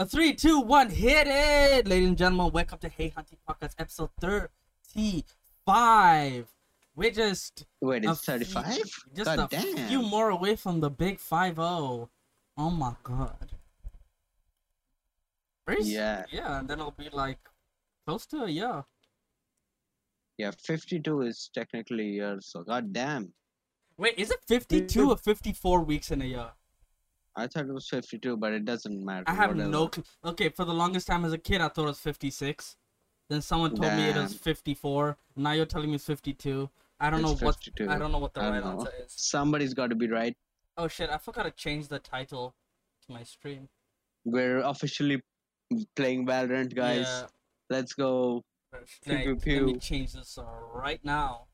A three, two, one, hit it! Ladies and gentlemen, welcome to Hey Hunting Podcast episode 35. We're just Wait, a it's 35? few- just God a damn. few more away from the big 5 0. Oh my god. Very Yeah. Yeah, and then it'll be like close to a year. Yeah, 52 is technically years, so god damn. Wait, is it 52 or 54 weeks in a year? I thought it was 52, but it doesn't matter. I have whatever. no clue. Okay, for the longest time as a kid, I thought it was 56. Then someone told me it was 54. Now you're telling me it's 52. I don't It's know what I don't know what the right know. answer is. Somebody's got to be right. Oh shit! I forgot to change the title to my stream. We're officially playing Valorant, guys. Yeah. Let's go. Pew, Like, pew, Let me change this uh, right now.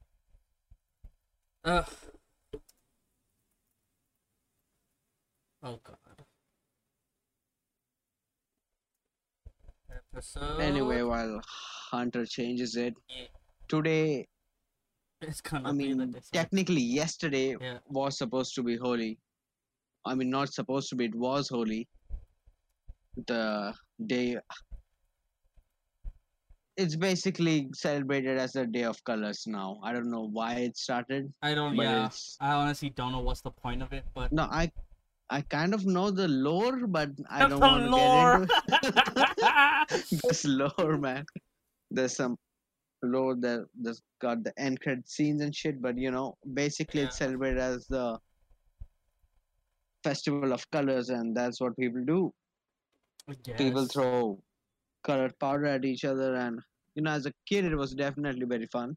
Ugh. Oh god. Episode. Anyway, while Hunter changes it, Yeah. today, it's gonna I be the mean, technically, yesterday Yeah. was supposed to be Holi. I mean, not supposed to be, it was Holi. The day. It's basically celebrated as a day of colors now. I don't know why it started, I don't. yeah. I honestly don't know what's the point of it, but no. I I kind of know the lore, but I don't want to get into it. There's lore, man. There's some lore that that's got the end credit scenes and shit, but you know, basically it's celebrated as the festival of colors, and that's what people do. People throw colored powder at each other, and you know, as a kid, it was definitely very fun.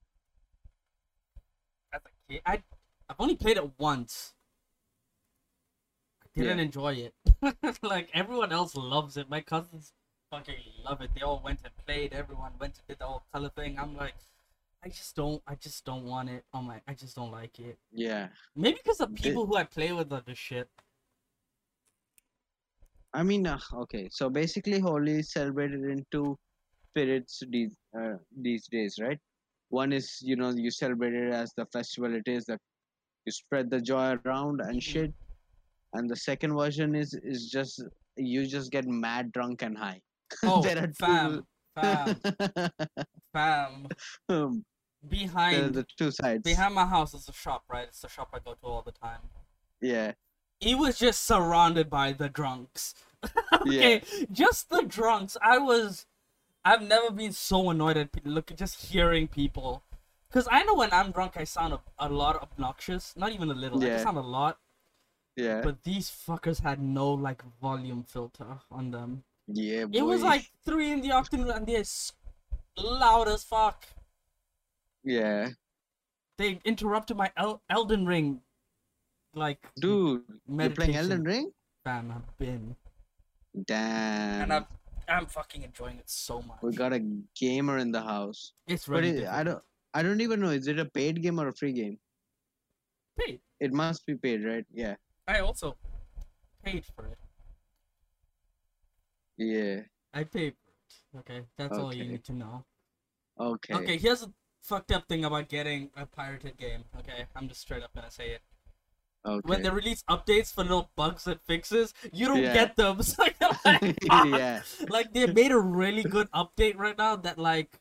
As a kid, I I've only played it once. I didn't Yeah. enjoy it. like everyone else loves it. My cousins fucking love it. They all went and played. Everyone went and did the whole color thing. I'm like, I just don't. I just don't want it. I'm like, I just don't like it. Yeah, Maybe because the The- people who I play with are the shit. I mean, uh, okay, so basically, Holi is celebrated in two spirits these uh, these days, right? One is you know you celebrate it as the festival it is that you spread the joy around and Mhm. shit, and the second version is is just you just get mad drunk and high. Oh, there are fam, fam, two. fam. um, there are Behind the two sides. behind my house is a shop, right? It's the shop I go to all the time. Yeah, he was just surrounded by the drunks. okay, just the drunks. I was, I've never been so annoyed at people. Look, just hearing people, because I know when I'm drunk, I sound a, a lot obnoxious. Not even a little. I Yeah. just sound a lot. Yeah, But these fuckers had no like volume filter on them. yeah. It was like three in the afternoon, and they're loud as fuck. yeah, They interrupted my El- Elden Ring, like dude, you're playing. Elden Ring? Bam, I've been, Damn. and I'm, I'm fucking enjoying it so much. We got a gamer in the house. It's But really it, I don't I don't even know, is it a paid game or a free game? paid. It must be paid, right? Yeah. I also paid for it. Yeah. I paid for it. Okay, that's all you need to know. Okay. Okay, here's a fucked up thing about getting a pirated game. Okay, I'm just straight up gonna say it. Okay. When they release updates for little bugs and fixes, you don't Yeah. get them. So like, "Fuck." Ah. yeah. like they made a really good update right now that like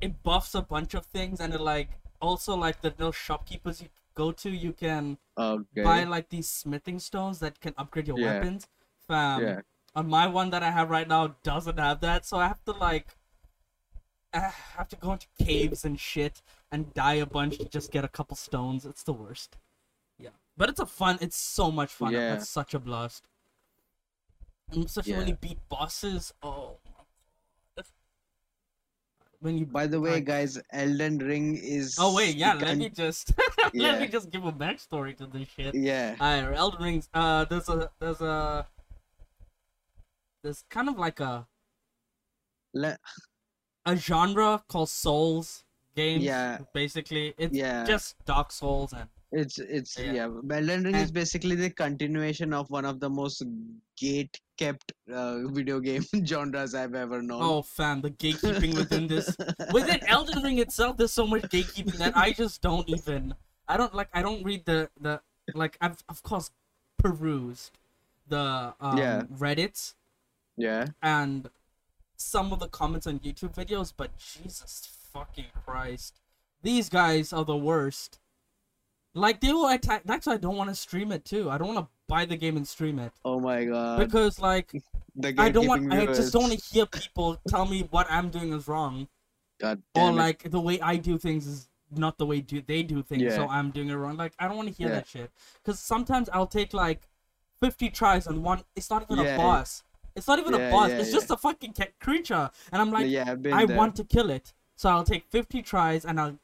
it buffs a bunch of things and it like also like the little shopkeepers you go to you can Okay. buy like these smithing stones that can upgrade your Yeah. weapons. Fam, yeah. on my one that I have right now doesn't have that, so I have to like I have to go into caves and shit and die a bunch to just get a couple stones. It's the worst. Yeah, but it's a fun. It's so much fun. Yeah. It's such a blast. And especially when Yeah. you beat bosses. Oh. When you By the way, like- guys, Elden Ring is Oh wait, yeah. the Let me just let me just give a backstory to this shit. Yeah. Alright, Elden Rings. Uh, there's a there's a there's kind of like a Le- a genre called Souls games. Yeah. basically, it's yeah. just Dark Souls and It's it's Yeah. yeah. Elden Ring is basically the continuation of one of the most gate kept uh, video game genres I've ever known. oh fam, the gatekeeping within this within Elden Ring itself. There's so much gatekeeping that I just don't even. I don't like. I don't read the the like. I've of course perused the um, Yeah. Reddits Yeah. and some of the comments on YouTube videos, but Jesus fucking Christ. These guys are the worst. Like they will attack that's why I don't want to stream it too. I don't want to buy the game and stream it. Oh my god. Because like I don't want gatekeeping I just don't want to hear people tell me what I'm doing is wrong. God Or damn it. like the way I do things is not the way do they do things, so I'm doing it wrong. Like I don't want to hear Yeah. that shit. Cause sometimes I'll take like fifty tries on one it's not even Yeah. a boss. It's not even a boss. yeah, it's yeah. just a fucking creature. And I'm like, yeah, I there. want to kill it. So I'll take 50 tries and I'll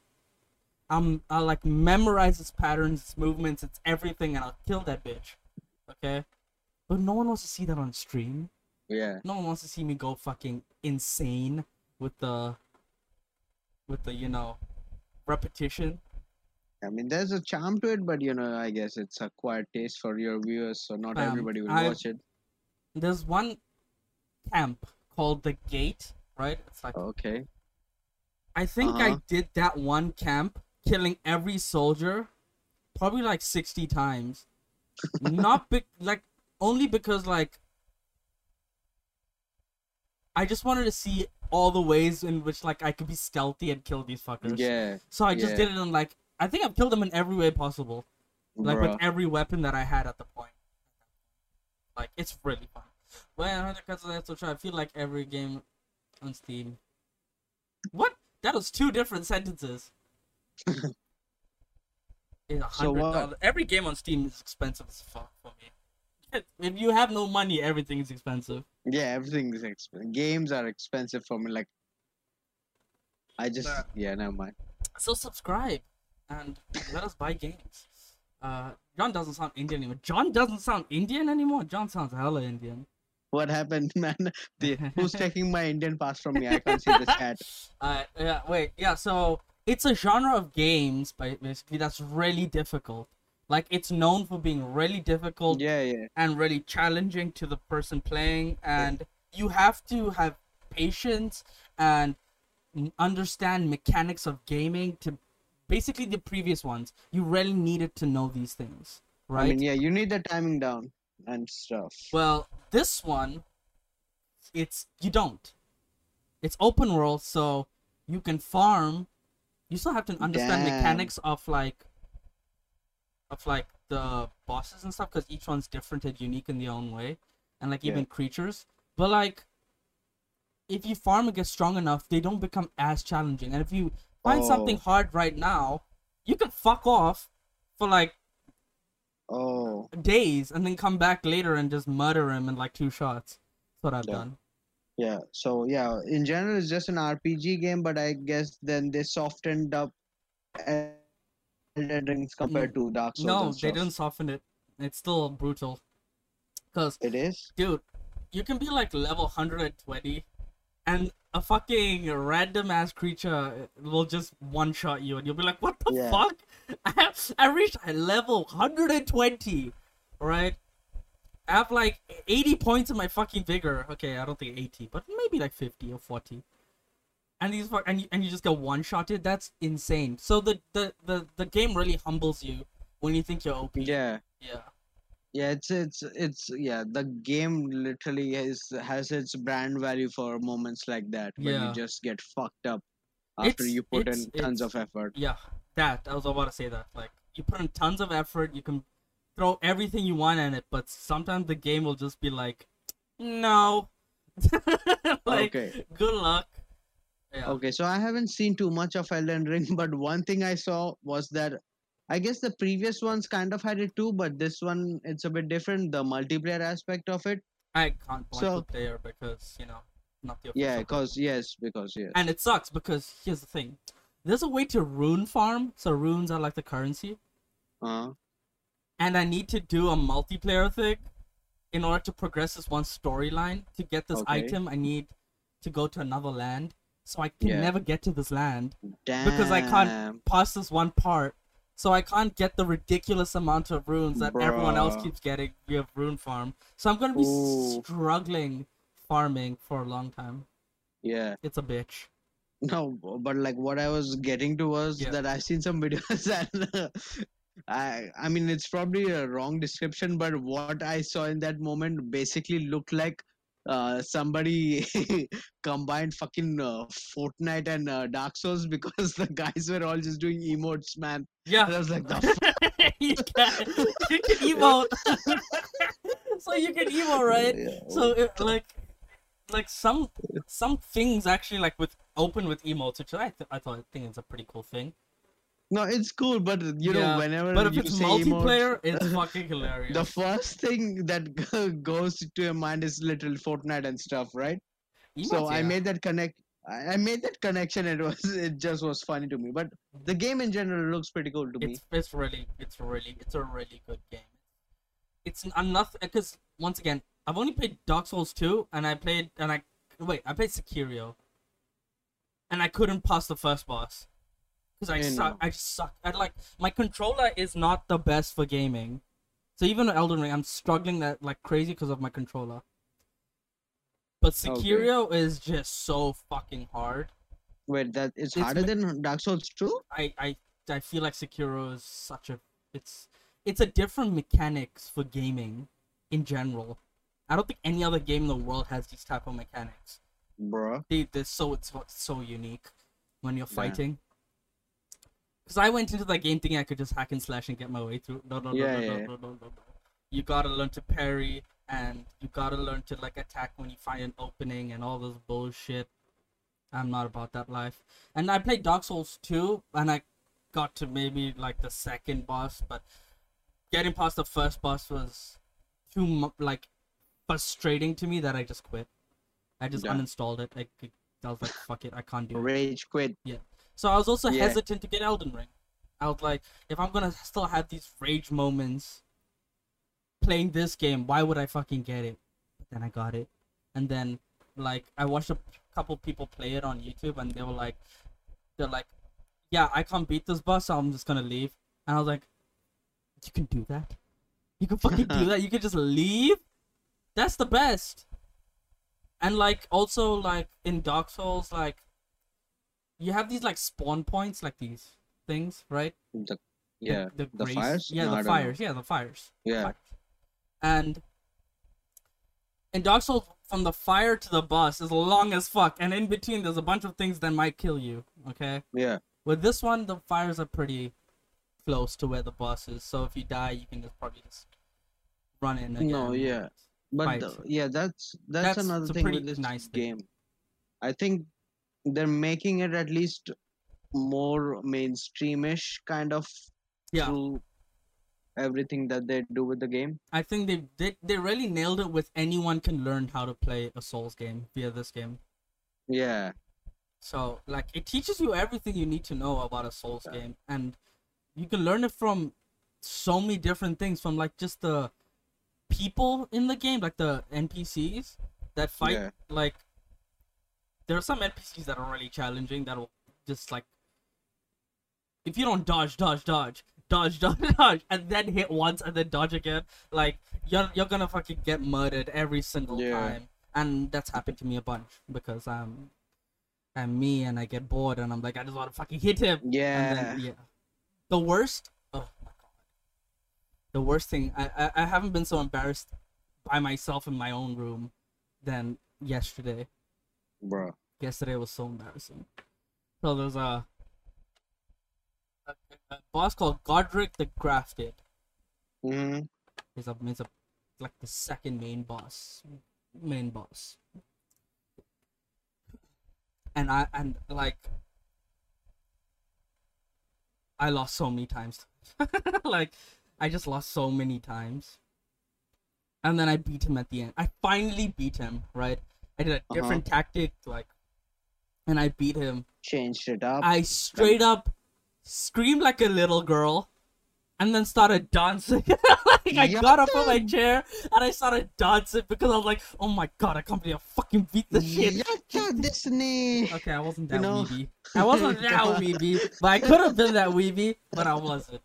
um I'll like memorize its patterns, its movements, its everything and I'll kill that bitch. Okay? But no one wants to see that on stream. Yeah. No one wants to see me go fucking insane with the with the, you know, repetition. I mean, there's a charm to it, but you know, I guess it's a quiet taste for your viewers, so not Um, everybody will I- watch it. There's one camp called the Gate, right? It's like Okay. I think I Uh-huh. did that one camp, killing every soldier, probably like sixty times. Not be- like only because like I just wanted to see all the ways in which like I could be stealthy and kill these fuckers. Yeah. So I just yeah. did it in like I think I've killed them in every way possible, like bruh. with every weapon that I had at the point. Like it's really fun. Well, because that's what I feel like every game on Steam. What? That was two different sentences. So what- Every game on Steam is expensive as fuck for me. If you have no money, everything is expensive. Yeah, everything is expensive. Games are expensive for me. Like, I just Bruh. yeah, never mind. So subscribe and let us buy games. Uh, John doesn't sound Indian anymore. John doesn't sound Indian anymore. John sounds hella Indian. What happened, man? The, who's taking my Indian pass from me? I can't see this chat. Uh, yeah, wait, yeah. So it's a genre of games, ba- basically, that's really difficult. Like it's known for being really difficult Yeah, yeah, and really challenging to the person playing, and you have to have patience and understand mechanics of gaming to basically the previous ones. You really needed to know these things, right? I mean, yeah, you need the timing down and stuff. Well, this one, it's you don't. It's open world, so you can farm. You still have to understand Damn. mechanics of like, of like the bosses and stuff, because each one's different and unique in their own way, and like Yeah. even creatures. But like, if you farm and get strong enough, they don't become as challenging. And if you find oh. something Oh. hard right now, you can fuck off for like Oh, days and then come back later and just murder him in like two shots. That's what I've Yeah. done. Yeah. So yeah, in general, it's just an RPG game, but I guess then they softened up Elden Rings compared mm. to Dark Souls. no, they didn't soften it. It's still brutal. Cause, It is. dude, you can be like level 120, and a fucking random ass creature will just one shot you, and you'll be like, "What the Yeah. fuck?" I have, I reached a level 120, right? I have like 80 points in my fucking vigor. Okay, I don't think 80, but maybe like 50 or 40. And these and you, and you just get one shotted. That's insane. So the, the the the game really humbles you when you think you're OP. Yeah. Yeah. Yeah, it's it's it's yeah. The game literally has has its brand value for moments like that when Yeah. you just get fucked up after It's- you put in tons of effort. Yeah, that I was about to say that. Like you put in tons of effort, you can throw everything you want in it, but sometimes the game will just be like, no. like, Okay. good luck. Yeah. Okay, so I haven't seen too much of Elden Ring, but one thing I saw was that I guess the previous ones kind of had it too, but this one it's a bit different. The multiplayer aspect of it. I can't point So- player because you know not the Yeah, because yes, because yes. and it sucks because here's the thing. There's a way to rune farm, so runes are like the currency, Uh, and I need to do a multiplayer thing in order to progress this one storyline. To get this Okay. item, I need to go to another land. So I can Yeah. never get to this land damn. because I can't pass this one part. So I can't get the ridiculous amount of runes that everyone else keeps getting via rune farm. So I'm gonna be Ooh. struggling farming for a long time. Yeah. It's a bitch. No, but like what I was getting to was Yeah. that I've seen some videos and I I mean it's probably a wrong description, but what I saw in that moment basically looked like uh, somebody combined fucking uh, Fortnite and uh, Dark Souls because the guys were all just doing emotes, man. Yeah. And I was like, the fuck? you, can, you can emote. so you can emote, right? Yeah. So it, like, like some some things actually like with open with emotes, which I th- I thought I think it's a pretty cool thing. No, it's cool, but you know, whenever But if it's multiplayer, emotes, it's fucking hilarious. the first thing that goes to your mind is literal Fortnite and stuff, right? so Emotes, I made that connect. I made that connection. It was it just was funny to me. But the game in general looks pretty cool to me. it's it's really it's really it's a really good game. It's enough because once again, I've only played Dark Souls 2 and I played and I wait, I played Sekiro. And I couldn't pass the first boss. Cuz I You suck know. I suck. I like my controller is not the best for gaming. So even Elden Ring, I'm struggling that like crazy because of my controller. But Okay. Sekiro is just so fucking hard. Wait, that it's, It's harder than Dark Souls 2? I, I I feel like Sekiro is such a it's it's a different mechanics for gaming in general. I don't think any other game in the world has these type of mechanics. Bruh. They they're so it's so- unique when you're Yeah. Because I went into that game thinking I could just hack and slash and get my way through. No no no Yeah, no, yeah, no, yeah. no no no no. You gotta learn to parry and you gotta learn to like attack when you find an opening and all this bullshit. I'm not about that life. And I played Dark Souls 2 and I got to maybe like the second boss, but getting past the first boss was too like frustrating to me that I just quit. I just Yeah. uninstalled it. I, I was like, fuck it, I can't do it. Rage quit. So I was also Yeah. hesitant to get Elden Ring. I was like, if I'm gonna still have these rage moments playing this game, why would I fucking get it? But then I got it, and then like I watched a couple people play it on YouTube, and they were like, they're like, yeah, I can't beat this boss, so I'm just gonna leave. And I was like, you can do that? You can fucking do that? You can just leave? That's the best. And like also like in Dark Souls, like you have these like spawn points, like these things, right? The, The- yeah. the, the grace- fires? Yeah, No, the don't know. fires. Yeah, the fires. Yeah. Fires. And in Dark Souls, from the fire to the boss is long as fuck, and in between there's a bunch of things that might kill you. Okay. Yeah. With this one, the fires are pretty close to where the boss is, so if you die, you can just probably just run in again. No, yeah. But the- yeah, that's that's, That's another thing with this nice thing. game. I think they're making it at least more mainstreamish kind of Yeah. through everything that they do with the game. I think they, they they really nailed it with anyone can learn how to play a Souls game via this game. Yeah. So like it teaches you everything you need to know about a Souls Yeah. game, and you can learn it from so many different things. From like just the people in the game, like the NPCs that fight. Yeah. Like there are some NPCs that are really challenging. That'll just like if you don't dodge, dodge, dodge, dodge, dodge, dodge, and then hit once and then dodge again, like you're you're gonna fucking get murdered every single Yeah. time. And that's happened to me a bunch because um, I'm I'm me and I get bored and I'm like I just want to fucking hit him. And Yeah. then, yeah. The worst. Oh my god. The worst thing. I, I I haven't been so embarrassed by myself in my own room than yesterday. Bro. Yesterday was so embarrassing. So there's a, a, a boss called Godric the Grafted. hmm He's a, he's a like the second main boss, main boss. And I and like I lost so many times. like I just lost so many times. And then I beat him at the end. I finally beat him, right? I did a different tactic, like and I beat him. Changed it up. I straight up screamed like a little girl and then started dancing. like I got up from my chair and I started dancing because I was like, oh my god, I can't believe I fucking beat this shit. Yatta Disney. Okay, I wasn't You that know? weeby. I wasn't that weeby, but I could have been that weeby, but I wasn't.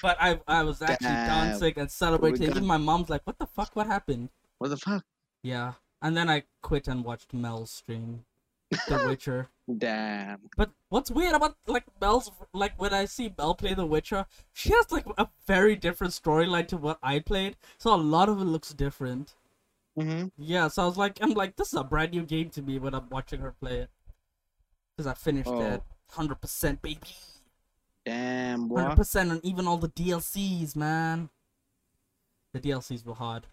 But I I was actually Damn. dancing and celebrating. Even my mom's like, what the fuck, what happened? What the fuck? Yeah. And then I quit and watched Mel's stream. The Witcher. Damn. But what's weird about like Mel's like when I see Mel play The Witcher, she has like a very different storyline to what I played, so a lot of it looks different. Mm-hmm. Yeah, so I was like, I'm like, this is a brand new game to me when I'm watching her play it. Because I finished Oh. it 100%, baby. Damn, 100% on even all the DLCs, man. The DLCs were hard.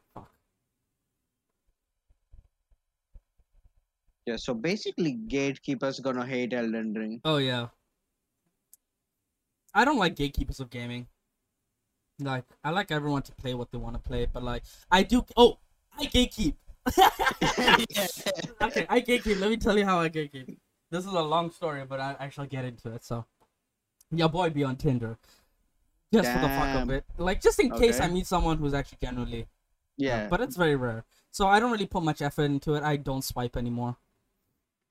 Yeah, so basically, gatekeepers gonna hate Elden Ring. Oh, yeah. I don't like gatekeepers of gaming. Like, I like everyone to play what they want to play, but like, I do. Oh, I gatekeep. okay, I gatekeep. Let me tell you how I gatekeep. This is a long story, but I, I shall get into it. So, your boy be on Tinder, just for the fuck of it. Like, just in case I meet someone who's actually genuinely. Yeah. But it's very rare. So I don't really put much effort into it. I don't swipe anymore.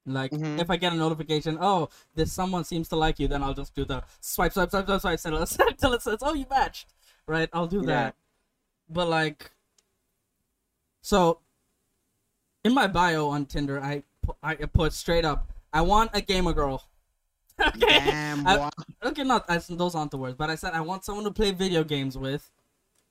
Like, Mhm. if I get a notification, oh, this someone seems to like you, then I'll just do the swipe, swipe, swipe, swipe, swipe, until it, until it says, oh, you matched. Right? I'll do Yeah. that. But like, so in my bio on Tinder, I I put straight up, I want a gamer girl. okay. Damn, I- Okay, not I, those aren't the words, but I said I want someone to play video games with.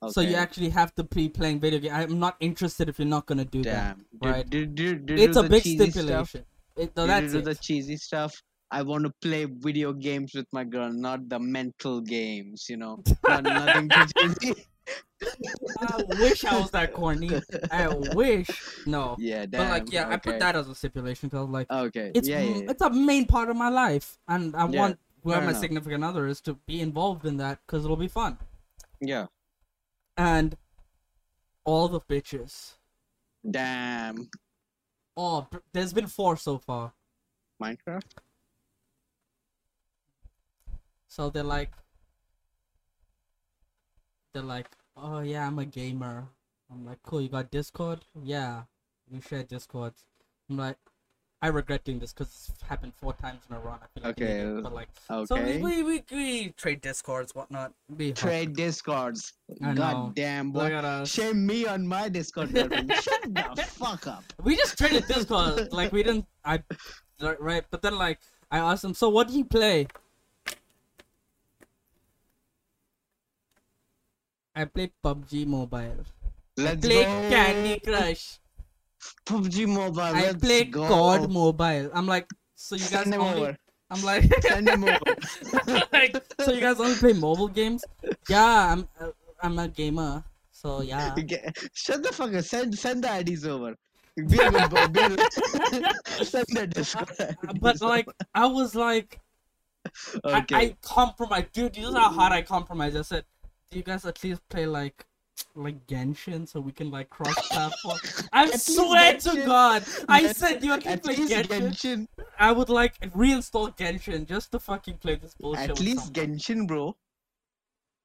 Okay. So you actually have to be playing video game. I'm not interested if you're not gonna do that. Damn. Did, right. did, did you It's do a big stipulation. Stuff? It, no, that's do it. the cheesy stuff? I want to play video games with my girl, not the mental games, you know. Not, nothing too cheesy. I wish I was that corny. I wish. No. Yeah, damn. But like, yeah, I put that as a stipulation because like, Okay. it's yeah, yeah, yeah. it's a main part of my life, and I Yeah, want whoever my enough. significant other is to be involved in that because it'll be fun. yeah. And all the bitches. Damn. Oh, there's been four so far. Minecraft? So they're like, they're like, oh yeah, I'm a gamer. I'm like, cool. You got Discord? Yeah, we share Discord. I'm like, I regret doing this because it's happened four times in a row. I feel like Okay, idiot, but like, Okay. so we, we we we trade Discords, whatnot. We hustle. Trade discords. I know. God damn, boy. at us. Shame me on my Discord. Shut the fuck up. We just traded Discord. like we didn't. I right, but then like I asked him, so what do you play? I play PUBG Mobile. Let's play go. Candy Crush. PUBG Mobile. I play go. COD Mobile. I'm like, so you guys Send only. over. I'm like, Send him over. like, so you guys only play mobile games? Yeah, I'm. I'm a gamer. So yeah. Shut the fuck up. Send send the IDs over. Be a good boy. Send the Discord. But like, I was like, over. I. I compromise, dude. This is how hard I compromise. I said, "Do you guys at least play like, like Genshin so we can like cross platform?" I At swear to God, I said, you At play Genshin?" Genshin. I would like reinstall Genshin just to fucking play this bullshit. At least someone. Genshin, bro.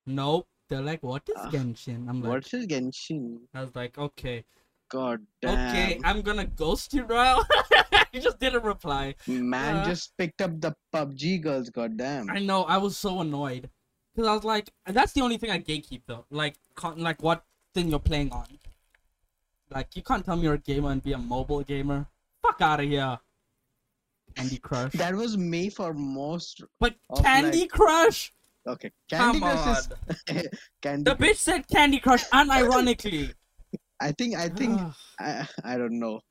Nope. They're like, "What is Ah, Genshin?" I'm like, What is Genshin? I was like, "Okay, God damn. okay, I'm gonna ghost you now." you just didn't reply. Man Uh, just picked up the PUBG girls. God damn. I know. I was so annoyed because I was like, that's the only thing I gatekeep though. Like, con- like what thing you're playing on. Like, you can't tell me you're a gamer and be a mobile gamer. Fuck out of here. Candy Crush. That was me for most. but Candy Crush. Okay. Candy Come Crush on. is Candy. The bitch said Candy Crush unironically. I think. I think. I, I don't know.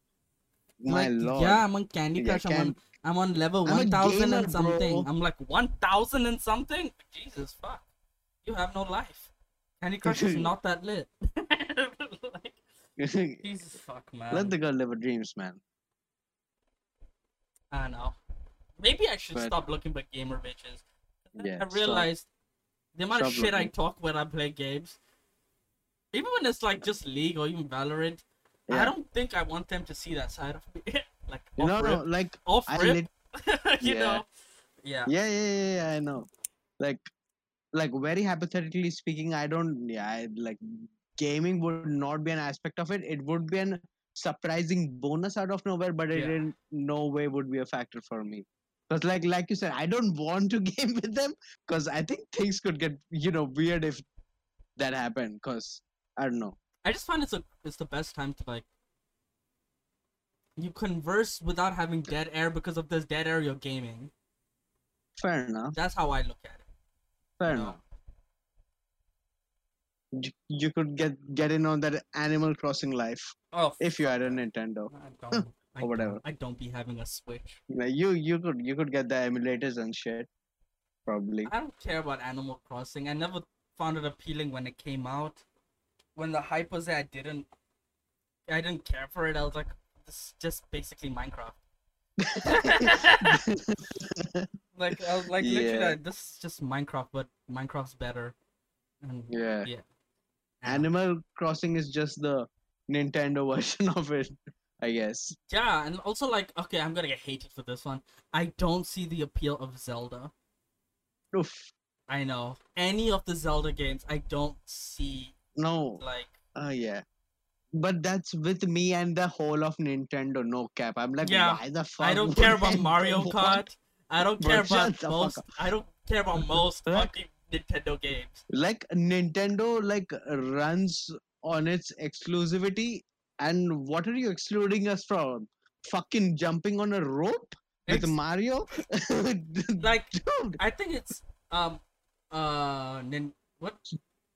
My like, lord. yeah, I'm on Candy Yeah, Crush. I'm on. I'm on level I'm 1000 gamer, and something. bro. I'm like 1000 and something? Jesus fuck. You have no life. Candy Crush is not that lit. like, Jesus fuck, man. Let the girl live her dreams, man. I know. Maybe I should But- stop looking for gamer bitches. Yeah, I stop. realized the amount of Stop shit I talk when I play games. Even when it's like just League or even Valorant, I don't think I want them to see that side of me. Like No, no, like off rip, you Yeah. know. Yeah. yeah, yeah, yeah, yeah, I know. Like, like very hypothetically speaking, I don't. Yeah, I, like gaming would not be an aspect of it. It would be an surprising bonus out of nowhere, but it Yeah. in no way would be a factor for me. Because, like, like you said, I don't want to game with them because I think things could get you know weird if that happened. Because I don't know. I just find it's a it's the best time to like you converse without having dead air because of this dead air you're gaming. Fair enough. That's how I look at it. Fair enough. you, you could get get in on that Animal Crossing life Oh, if you had a Nintendo. I don't. Or whatever. Don't, I don't be having a Switch. Like, you you could you could get the emulators and shit. Probably. I don't care about Animal Crossing. I never found it appealing when it came out. When the hype was there, I didn't. I didn't care for it. I was like, is just basically Minecraft. Like I was like literally, Yeah. like, this is just Minecraft, but Minecraft's better. And yeah. Yeah. Animal Crossing is just the Nintendo version of it, I guess. yeah, and also like, okay, I'm gonna get hated for this one. I don't see the appeal of Zelda. Oof. I know any of the Zelda games. I don't see No. like. Oh yeah. But that's with me and the whole of Nintendo. No cap. I'm like, Yeah, why the fuck? I don't care about Mario Kart. I don't care shut about most. I don't care about most fucking Nintendo games. Like Nintendo, like runs on its exclusivity. And what are you excluding us from? Fucking jumping on a rope with Mario? Like, Dude. I think it's um uh nin- what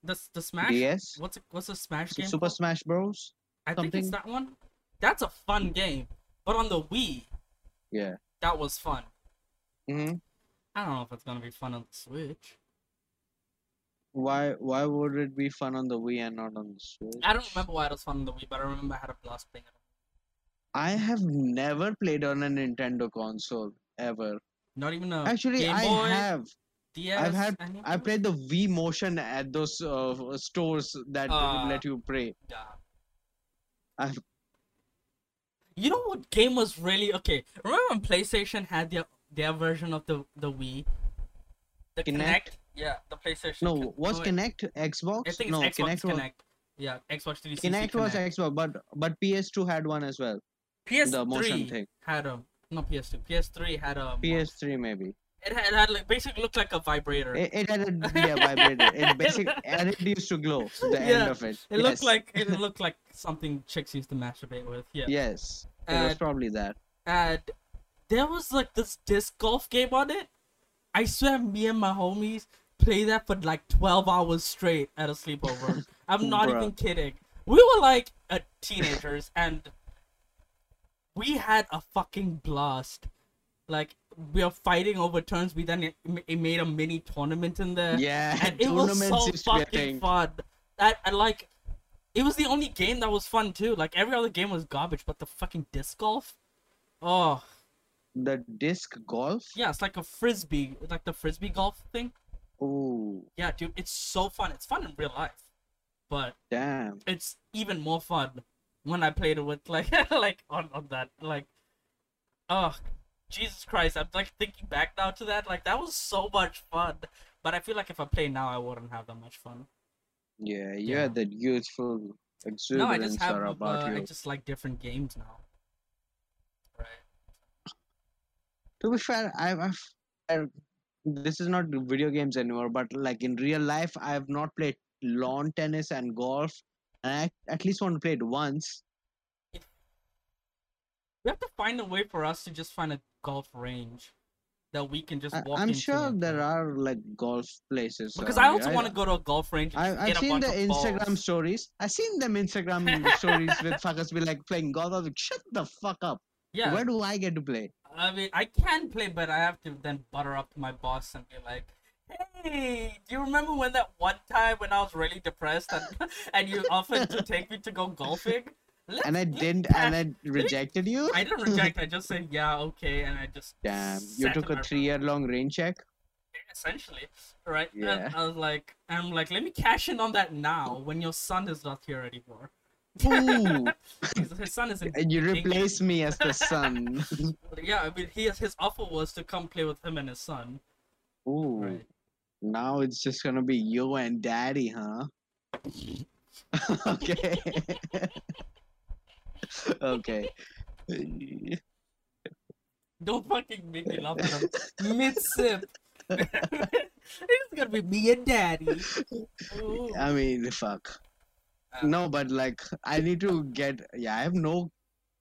the the Smash. Yes. What's it, what's the Smash game? Super called? Smash Bros. I think it's that one. That's a fun game, but on the Wii, Yeah. that was fun. hmm I don't know if it's gonna be fun on the Switch. Why? Why would it be fun on the Wii and not on the Switch? I don't remember why it was fun on the Wii, but I remember I had a blast playing it. I have never played on a Nintendo console ever. Not even a Actually, Game I have. DS. I've had- anything? I played the Wii Motion at those uh, stores that Uh, let you play. Yeah. I've- You know what game was really okay? Remember when PlayStation had their their version of the the Wii, the Kinect? Kinect? Yeah, the PlayStation. No, was wait, Kinect Xbox? I think no, Xbox Kinect was Kinect. Yeah, Xbox 360. Kinect was Xbox, but but PS2 had one as well. the motion PS3 thing. had a no PS2. PS3 had a. PS3 maybe. It had, it had like basically looked like a vibrator. It, It, it had a yeah, vibrator. It basic and it used to glow. The end of it. looked Yes. like it looked like something chicks used to masturbate with. Yeah. Yes, it was probably that. and there was like this disc golf game on it. I swear, me and my homies play that for like twelve hours straight at a sleepover. I'm not Bruh. even kidding. We were like uh, teenagers, and we had a fucking blast. Like we are fighting over turns. We then it, it made a mini tournament in there, Yeah, and it was so used to be a fucking fun. That and like, it was the only game that was fun too. Like every other game was garbage, but the fucking disc golf. Oh, The disc golf. yeah, it's like a frisbee, like the frisbee golf thing. Oh, Yeah, dude, it's so fun. It's fun in real life, but damn. it's even more fun when I played it with like like on on that like, oh, Jesus Christ! I'm like thinking back now to that. Like that was so much fun. But I feel like if I play now, I wouldn't have that much fun. Yeah, you Yeah. had that youthful No, I just have. are Uh, about I just like different games now. Right. To be fair, I've, I've I- this is not video games anymore, but like in real life, I have not played lawn tennis and golf. And I at least want to play it once. We have to find a way for us to just find a golf range that we can just I, walk I'm into sure there are like golf places. Because I also want to go to a golf range. I, a seen bunch the of Instagram balls. stories. I've seen them Instagram stories with fuckers be like playing golf. I was like, shut the fuck up. Yeah, Where do I get to play? I mean, I can play, but I have to then butter up to my boss and be like, "Hey, do you remember when that one time when I was really depressed and and you offered to take me to go golfing?" Let's- And I didn't, pass- and I rejected you. I didn't reject. I just said, "Yeah, okay," and I just Damn, you took a three-year-long rain check. essentially, right? Yeah. And I was like, I'm like, let me cash in on that now when your son is not here anymore. Ooh, his, his son is in. and you replace me as the son. Yeah, I mean, he his offer was to come play with him and his son. Ooh, Right. now it's just gonna be you and daddy, huh? okay. Okay. Don't fucking make me laugh at him mid sip. it's gonna be me and daddy. Ooh. I mean, fuck. Uh, No, but like, I need to get. Yeah, I have no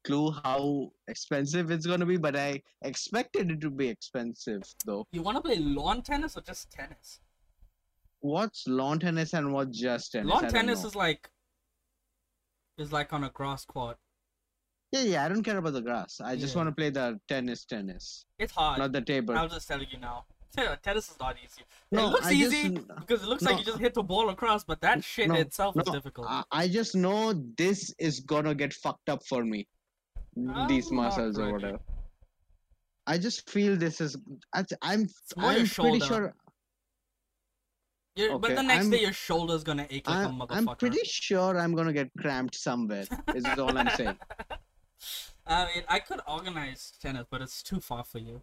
clue how expensive it's gonna be, but I expected it to be expensive though. You wanna play lawn tennis or just tennis? what's lawn tennis and what's just tennis? Lawn tennis know. is like is like on a grass court. Yeah, yeah. I don't care about the grass. I just Yeah. want to play the tennis, tennis, It's hard. not the table. I'm just telling you now. tennis is not easy. No, it looks I easy just- because it looks like you just hit the ball across, but that shit no, itself is difficult. I, I just know this is gonna get fucked up for me. Oh, These Oh, not muscles or whatever. I just feel this is. I- I'm. It's more your I'm pretty sure. You're- but the next I'm- day your shoulder's gonna ache like a I'm, motherfucker. I'm pretty sure I'm gonna get cramped somewhere. Is all I'm saying. I mean, I could organize tennis, but it's too far for you.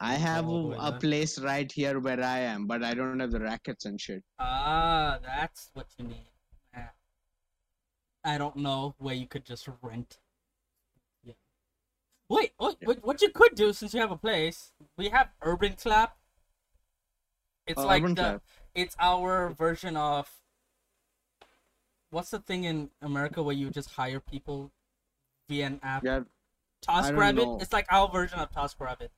I have a place right here where I am, but I don't have the rackets and shit. Ah, that's what you need. Yeah. I don't know where you could just rent. Yeah. Wait, what, what, what you could do since you have a place? We have Urban Clap. It's Oh, like Urban the, Clap. it's our version of. What's the thing in America where you just hire people via an app? Yeah, TaskRabbit. It's like our version of TaskRabbit.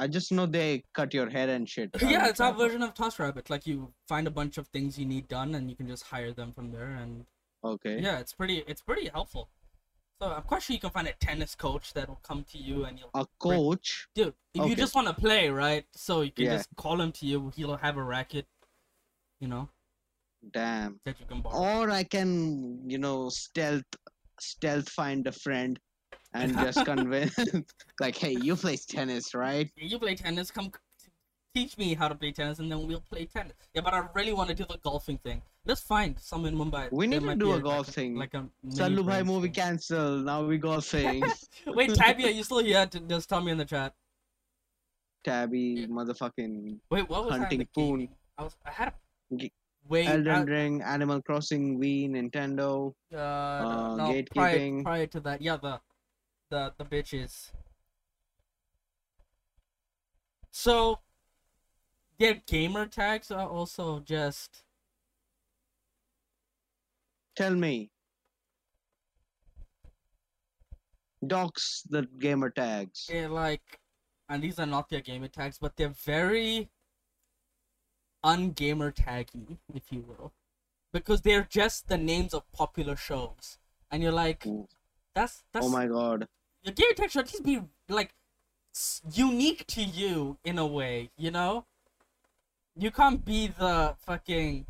I just know they cut your hair and shit. yeah, it's our version of TaskRabbit. Like you find a bunch of things you need done, and you can just hire them from there, and Okay. yeah, it's pretty it's pretty helpful. So I'm quite sure you can find a tennis coach that will come to you, and you'll A coach. dude. If you just want to play, right? So you can Yeah. just call him to you. He'll have a racket, you know, Damn. that you can. Or I can, you know, stealth, stealth find a friend, and just convince, like, hey, you play tennis, right? You play tennis. Come teach me how to play tennis, and then we'll play tennis. Yeah, but I really want to do the golfing thing. Let's find some in Mumbai. We need to do a like golf thing. Like a Sallu bhai movie thing. cancel. Now we golfing. Wait, Tabby, are you still here? To, just tell me in the chat. Tabby, motherfucking Wait, what was Hunting? Poon. I was. I had a. Wait. Elden Ring, Animal Crossing, Wii, Nintendo. Uh, Uh, no, prior, gatekeeping. prior to that, yeah, the, the the bitches. So, their gamer tags are also just Tell me. Docs the gamer tags. they're like, and these are not their gamer tags, but they're very ungamer taggy, if you will, because they're just the names of popular shows, and you're like, that's that's Oh my god. your gamer tag should at least be like unique to you in a way, you know? You can't be the fucking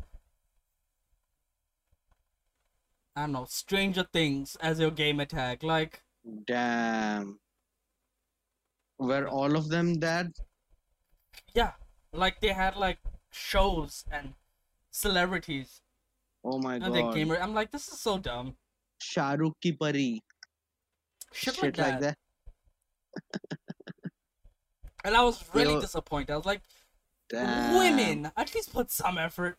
I don't know, Stranger Things as your gamer tag. Like, Damn. Were all of them that? yeah, like they had like shows and celebrities Oh my and god. gamer. I'm like, this is so dumb. Shahrukh ki pari. Shit, Shit like, that. And I was really Yo. disappointed. I was like, Damn. women, at least put some effort.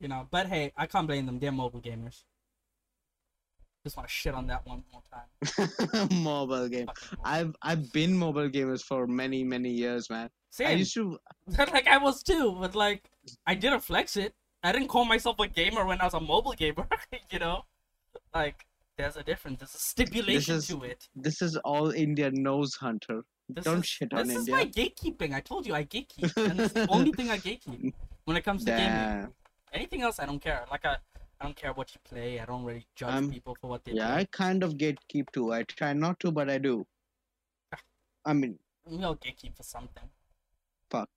You know, but hey, I can't blame them. They're mobile gamers. Just want to shit on that one more time. mobile game. Mobile. I've I've been mobile gamers for many many years, man. I used to like I was too, but like I didn't flex it. I didn't call myself a gamer when I was a mobile gamer. you know, like there's a difference. There's a stipulation is- to it. this is all India knows hunter. This Don't is, shit on India. this is my gatekeeping. I told you I gatekeep, and it's the only thing I gatekeep when it comes to gaming. Anything else, I don't care. Like I, I don't care what you play. I don't really judge Um, people for what they do. Yeah, play. I kind of gatekeep too. I try not to, but I do. I mean, We all gatekeep for something. fuck.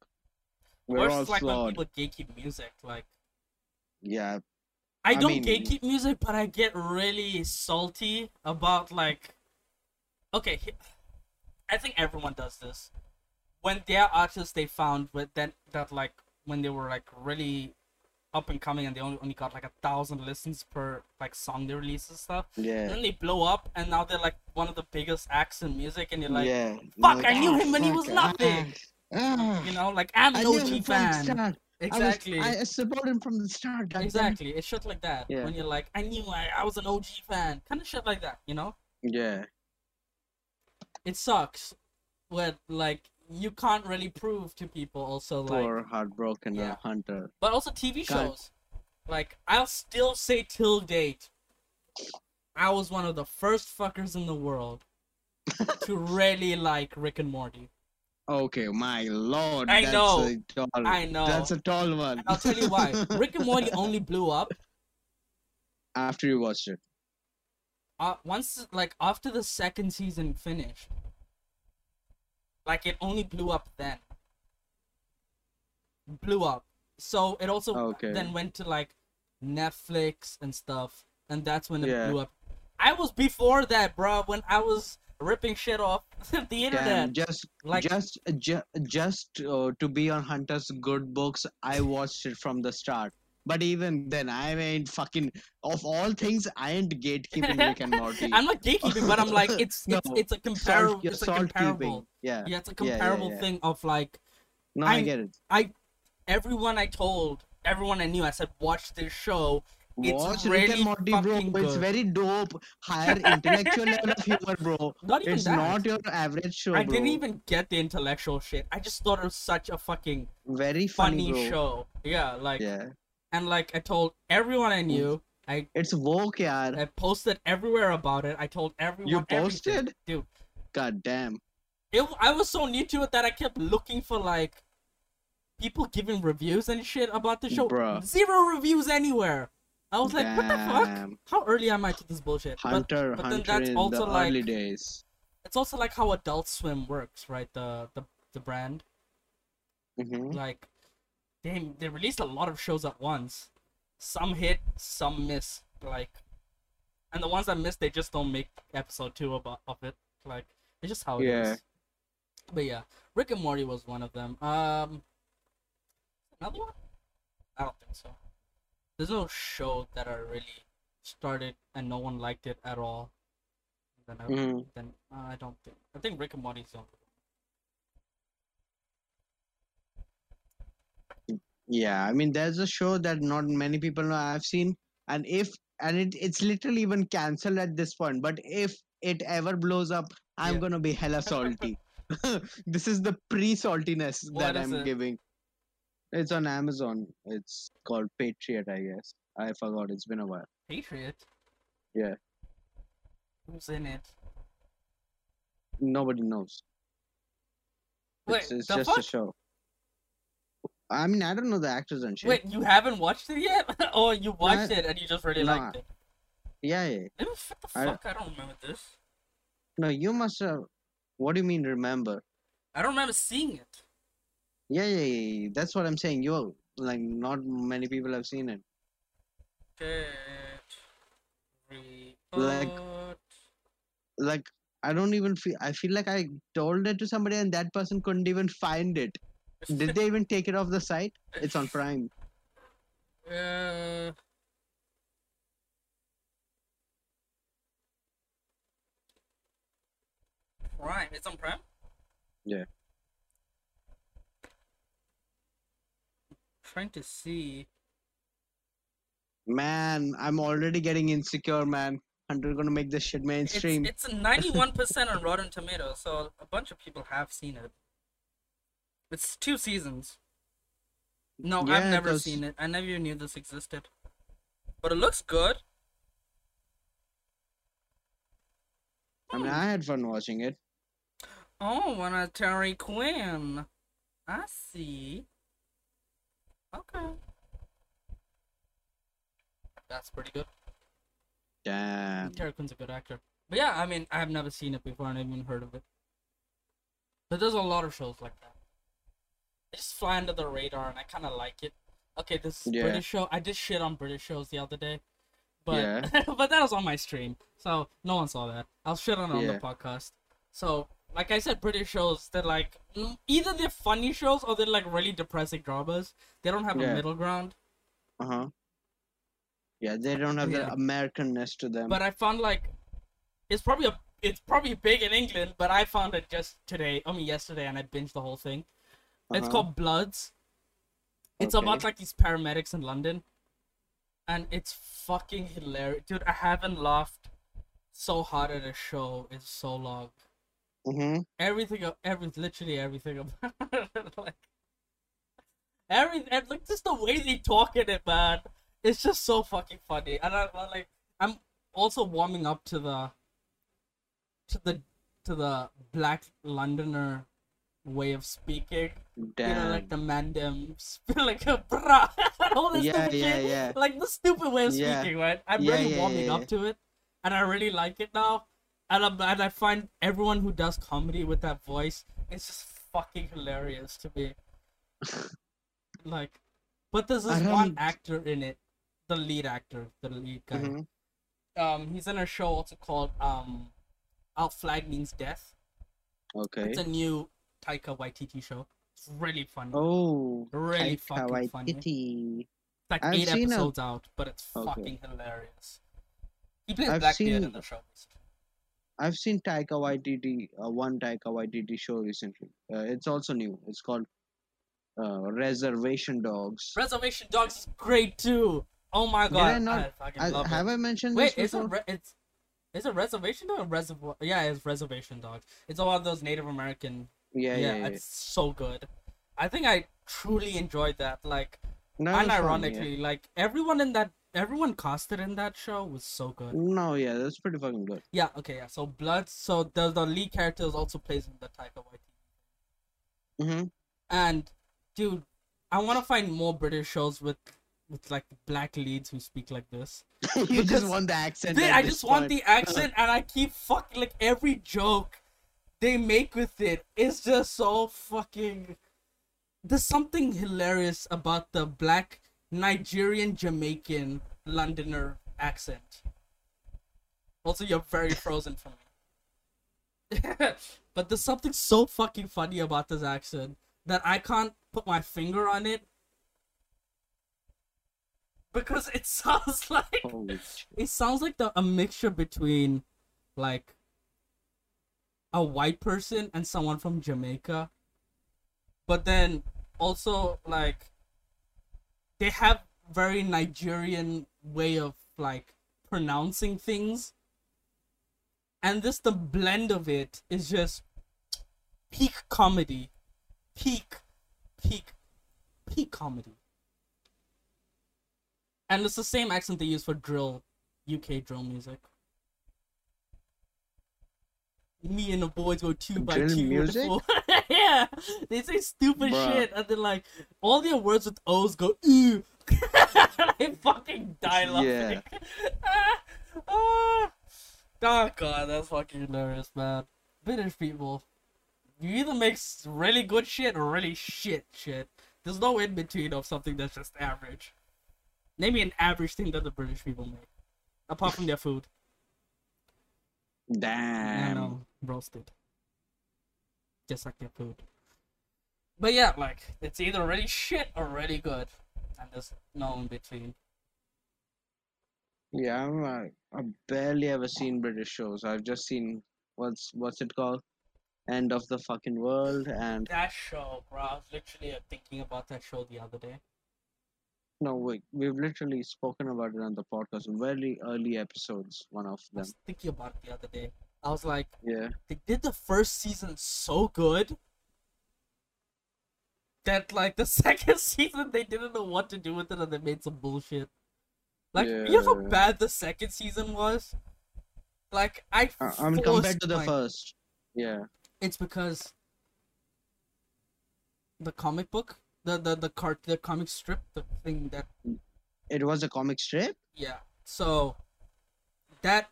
We're Worse all is like flawed. when people gatekeep music. Like Yeah. I I don't mean- gatekeep music, but I get really salty about like. Okay, I think everyone does this. When their artists they found with that that like when they were like really up and coming and they only, only got like a thousand listens per like song they release and stuff. And Yeah. then they blow up and now they're like one of the biggest acts in music and you're like yeah. "Fuck, Like, I knew ah, him when he was nothing." ah, you know like I'm an knew OG him from the fan. start. Exactly. I, was, I support him from the start. goddamn it. Exactly. It's shit like that. Yeah. When you're like, I knew I, I was an OG fan. Kind of shit like that, you know? Yeah. It sucks when like you can't really prove to people also like Poor heartbroken uh, Yeah. hunter. but also TV God. shows. Like I'll still say till date I was one of the first fuckers in the world to really like Rick and Morty. Okay, my lord. I know. Tall, I know. That's a tall one. I'll tell you why. Rick and Morty only blew up After you watched it. uh, once, like after the second season finished. Like it only blew up then. Blew up. So it also Okay. then went to like Netflix and stuff, and that's when it Yeah. blew up. I was before that, bro. When I was ripping shit off the internet. Damn, just Like- just ju- just uh, to be on Hunter's good books, I watched it from the start. But even then, I ain't fucking of all things, I ain't gatekeeping Rick and Morty. I'm not gatekeeping, but I'm like it's No, it's it's a comparable it's a comparable. Yeah. yeah it's a Yeah, yeah, comparable yeah. thing of like No, I, I- get it. everyone I told everyone I knew I said watch this show It's Watch Rick and Morty, bro. fucking It's very dope. Higher intellectual level of humor, bro. not even It's that not your average show, I bro. didn't even get the intellectual shit I just thought it was such a fucking Very funny, funny, show yeah like Yeah. And like I told everyone I knew I It's woke, yaar. I posted everywhere about it I told everyone You everything. posted? dude God damn. it, I was so new to it that I kept looking for like people giving reviews and shit about the show. Bruh. Zero reviews anywhere. I was like, what the fuck? How early am I to this bullshit? But Hunter, but then Hunter that's in also the like- early days. it's also like how Adult Swim works, right? The the the brand. hmm Like, they they release a lot of shows at once. Some hit, some miss. Like, and the ones that miss, they just don't make episode two about of it. Like, it's just how it is. Yeah. But yeah, Rick and Morty was one of them. Um, another one? I don't think so. There's no show that I really started and no one liked it at all. Then I, Mhm. then uh, I don't think. I think Rick and Morty's the only Yeah, I mean, there's a show that not many people know I've seen, and if and it, it's literally even cancelled at this point. But if it ever blows up, I'm Yeah. gonna be hella salty. this is the pre-saltiness What that I'm it? giving. It's on Amazon. It's called Patriot, I guess. I forgot. It's been a while. Patriot. Yeah. Who's in it? Nobody knows. Wait, it's it's the just fuck? a show. I mean, I don't know the actors and shit. Wait, you haven't watched it yet? or oh, you watched it and you just really No, liked it? Yeah, yeah. What the I- fuck? I don't remember this. No, you must have. What do you mean? Remember? I don't remember seeing it. Yeah, yeah, yeah. That's what I'm saying. You like not many people have seen it. Like- Like I don't even feel. I feel like I told it to somebody and that person couldn't even find it. Did they even take it off the site? It's on Prime. Uh, Prime. It's on Prime. Yeah. Trying to see. Man, I'm already getting insecure, man. Hunter gonna make this shit It's mainstream. it's ninety-one percent on Rotten Tomatoes, so a bunch of people have seen it. It's two seasons. No, I've never seen it. I never knew this existed. But it looks good. I mean, I had fun watching it. Oh, one of Terry Quinn. I see. Okay. That's pretty good. Damn. Terry Quinn's a good actor. But yeah, I mean, I have never seen it before and I haven't even heard of it. But there's a lot of shows like that. They just fly under the radar and I kind of like it. Okay, this Yeah. British show, I did shit on British shows the other day. But Yeah. but that was on my stream, so no one saw that. I'll shit on it on the podcast. So, like I said, British shows, they're like, mm, either they're funny shows or they're like really depressing dramas. They don't have a middle ground. Uh huh. Yeah, they don't have Yeah. the Americanness to them. but I found like it's probably a it's probably big in England, but I found it just today. I mean yesterday, and I binged the whole thing. It's Uh-huh. called Bloods. It's Okay. about like these paramedics in London, and it's fucking hilarious, dude. I haven't laughed so hard at a show in so long. Mm-hmm. Everything, every literally everything about it, like every and like just the way they talk in it, man. It's just so fucking funny, and I like. I'm also warming up to the to the to the black Londoner way of speaking. Damn. You know, like the mandems, like a bruh, all this Yeah, stupid yeah, shit. yeah. Like the stupid way of Yeah. speaking, right? I'm Yeah, really warming up to it, and I really like it now. And, I'm, and I find everyone who does comedy with that voice, it's just fucking hilarious to me. like, but there's this one actor in it, the lead actor, the lead guy. Mhm. Um, he's in a show also called um, Our Flag Means Death. Okay. It's a new Taika Waititi show. It's really funny. Oh. really Taika fucking funny. It's like I've eight seen a- episodes out, but it's Okay. fucking hilarious. He plays I've Blackbeard in seen- the show. basically. I've seen Taika Waititi, uh, one Taika Waititi show recently. Uh, it's also new. It's called uh, Reservation Dogs. Reservation Dogs is great too. Oh my Did god, I not? fucking I, love have it. I mentioned Wait, this is it before? re- it's is it Reservation Dog Reservoir? Yeah, it's Reservation Dogs. It's all those Native American. Yeah, yeah, yeah. it's so good. I think I truly enjoyed that. Like, No, it was fun, yeah. unironically, like everyone in that, everyone casted in that show was so good. No, yeah, that's pretty fucking good. Yeah, okay, yeah. So Blood, so the the lead character is also plays in the Taika Waititi. hmm And dude, I want to find more British shows with with like black leads who speak like this. you Because just want the accent. They, I just want the accent, and I keep fucking like every joke they make with it is just so fucking. There's something hilarious about the black Nigerian Jamaican Londoner accent. Also, you're very frozen for me. but there's something so fucking funny about this accent that I can't put my finger on it because it sounds like it sounds like the a mixture between like a white person and someone from Jamaica. But then also like they have very Nigerian way of like pronouncing things. And this the blend of it is just peak comedy. Peak peak peak comedy. And it's the same accent they use for drill, UK drill music. Me and the boys go two by Drill two. music? yeah, they say stupid Bruh. shit, and then like all their words with O's go ooh. I fucking die laughing. Yeah. ah, ah. Oh god, that's fucking hilarious, man. British people, you either make really good shit or really shit shit. There's no in between of something that's just average. Name me an average thing that the British people make, apart from their food. Damn. Roasted. Just like your food. But yeah, like it's either really shit or really good, and there's no in between. Yeah, I'm, uh, I've barely ever seen British shows. I've just seen what's what's it called, End of the fucking world, and That show, bro. I was literally uh, thinking about that show the other day. no, wait, we've literally spoken about it on the podcast in very early episodes. One of I them, was thinking about it the other day. I was like, yeah. they did the first season so good that like the second season they didn't know what to do with it and they made some bullshit. Like you know how bad the second season was? Like I Uh, I mean, compared forced to the my- first, yeah. it's because the comic book, the the the cart the comic strip, the thing that It was a comic strip. yeah. So that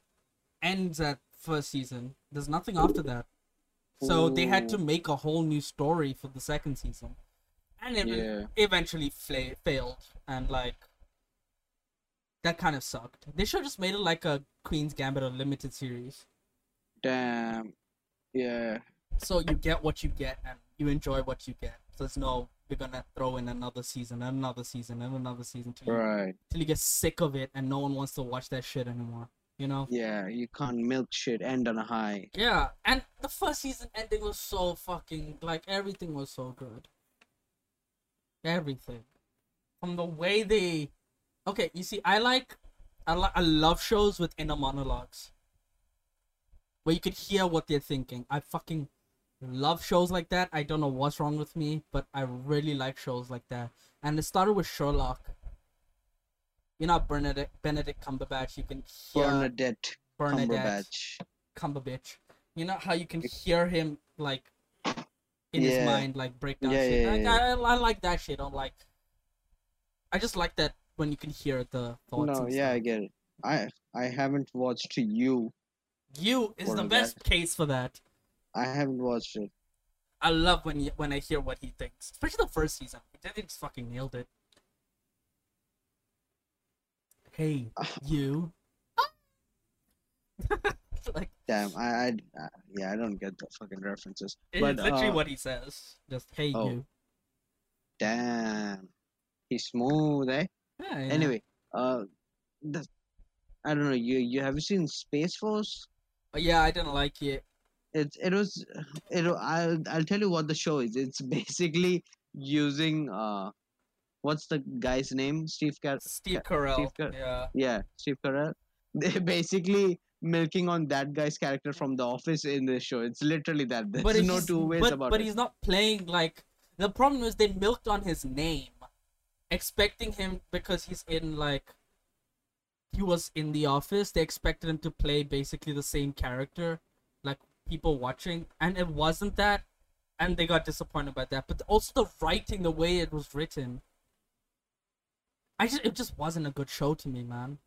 ends at first season. There's nothing after that. So they had to make a whole new story for the second season. And it Yeah. eventually fla- failed and like that kind of sucked. They should have just made it like a Queen's Gambit or limited series. Damn. Yeah. So you get what you get and you enjoy what you get. So it's no we're gonna throw in another season and another season and another season till you, Right. till you get sick of it and no one wants to watch that shit anymore. You know? Yeah. You can't milk shit. End on a high. Yeah, and the first season ending was so fucking like everything was so good. Everything, from the way they, okay, you see, I like, I like, I love shows with inner monologues, where you could hear what they're thinking. I fucking love shows like that. I don't know what's wrong with me, but I really like shows like that. And it started with Sherlock. You know, Benedict Benedict Cumberbatch. You can hear Bernadette Bernadette. Cumberbatch. Cumberbatch. You know how you can hear him like in his mind, like breakdown Yeah, shit. yeah, like, yeah. I, I like that shit. I'm like, I just like that when you can hear the thoughts. No, yeah, I get it. I I haven't watched you. You is the that. best case for that. I haven't watched it. I love when you, when I hear what he thinks, especially the first season. They just fucking nailed it. Hey, you. like Damn, I, I, I yeah, I don't get the fucking references. it's But literally uh, what he says. Just hey oh. you. damn, he's smooth, eh? Yeah, yeah. Anyway, uh, the, I don't know. You you have you seen Space Force? But yeah, I didn't like it. It it was it. I'll I'll tell you what the show is. It's basically using uh, what's the guy's name? Steve Car. Steve Ca- Carell. Steve Car- yeah. Yeah, Steve Carell. They're basically milking on that guy's character from The Office in this show. It's literally that. There's but no two ways but, about but it. he's not playing like the problem is they milked on his name expecting him because he's in like he was in the office they expected him to play basically the same character like people watching and it wasn't that and they got disappointed by that but also the writing the way it was written i just it just wasn't a good show to me man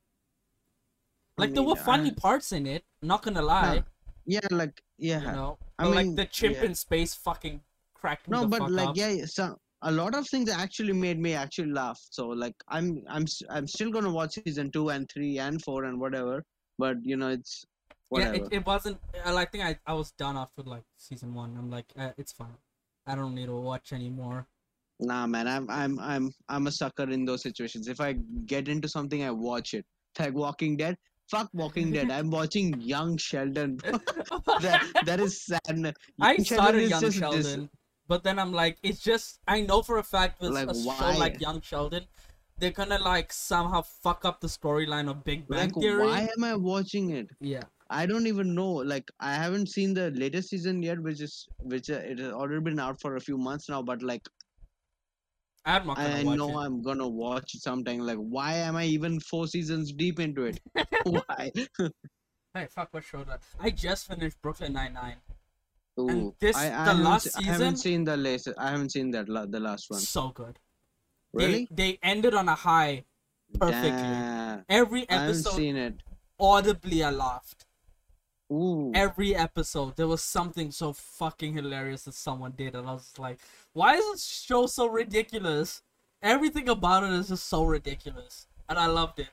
I like there were funny I- parts in it not gonna lie Yeah, like yeah. you know I but like mean, the chimp yeah. in space fucking cracked me no but like up. yeah yeah, so a lot of things actually made me actually laugh so like i'm i'm i'm still gonna watch season two and three and four and whatever but you know it's whatever Yeah, it, it wasn't. uh, I think I, I was done after like season one. I'm like, uh, it's fine. I don't need to watch anymore. Nah man i'm i'm i'm i'm a sucker in those situations. If i get into something i watch it. Like walking dead? Fuck walking dead. I'm watching young sheldon. That that is sad I Young Sheldon started is Young Sheldon, dis- but then I'm like, it's just I know for a fact with Like, a show like Young Sheldon, they're gonna like somehow fuck up the storyline of Big Bang like Theory. why am i watching it? Yeah, I don't even know. Like I haven't seen the latest season yet, which is which uh, it has already been out for a few months now. But like I'm not gonna I watch know it. I'm gonna watch it sometime. Like why am I even four seasons deep into it? why? Hey, fuck, what show that? I just finished Brooklyn Nine Nine. Ooh, this- I, I the last se- I haven't season- seen the latest. I haven't seen that la- the last one. So good. Really? They, they ended on a high perfectly. Damn, Every I haven't episode, seen it. audibly, I laughed. Ooh. every episode there was something so fucking hilarious that someone did and i was like why is this show so ridiculous everything about it is just so ridiculous and i loved it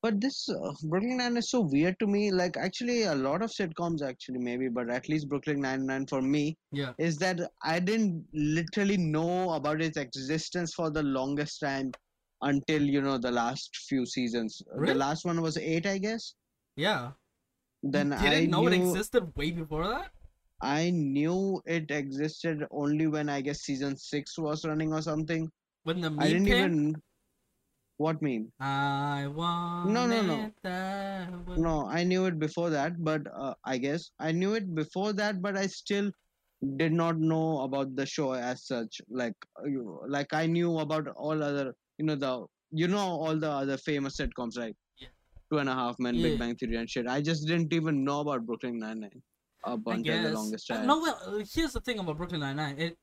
But this uh, Brooklyn Nine is so weird to me. Like actually, a lot of sitcoms actually maybe, but at least Brooklyn Nine Nine for me yeah is that I didn't literally know about its existence for the longest time until you know the last few seasons. Really? The last one was eight, I guess. Yeah Then you didn't I know knew it existed way before that I knew it existed only when I guess season six was running or something. when the meme I didn't came, even. What meme? i want No, no, no. that. No, I knew it before that, but uh, I guess I knew it before that, but I still did not know about the show as such. Like, uh, you- like I knew about all other, you know, the you know all the other famous sitcoms, right? Two and a Half Men, Yeah. Big Bang Theory, and shit. I just didn't even know about Brooklyn Nine Nine up until the longest Uh, time. no, well, uh, here's the thing about Brooklyn Nine Nine. It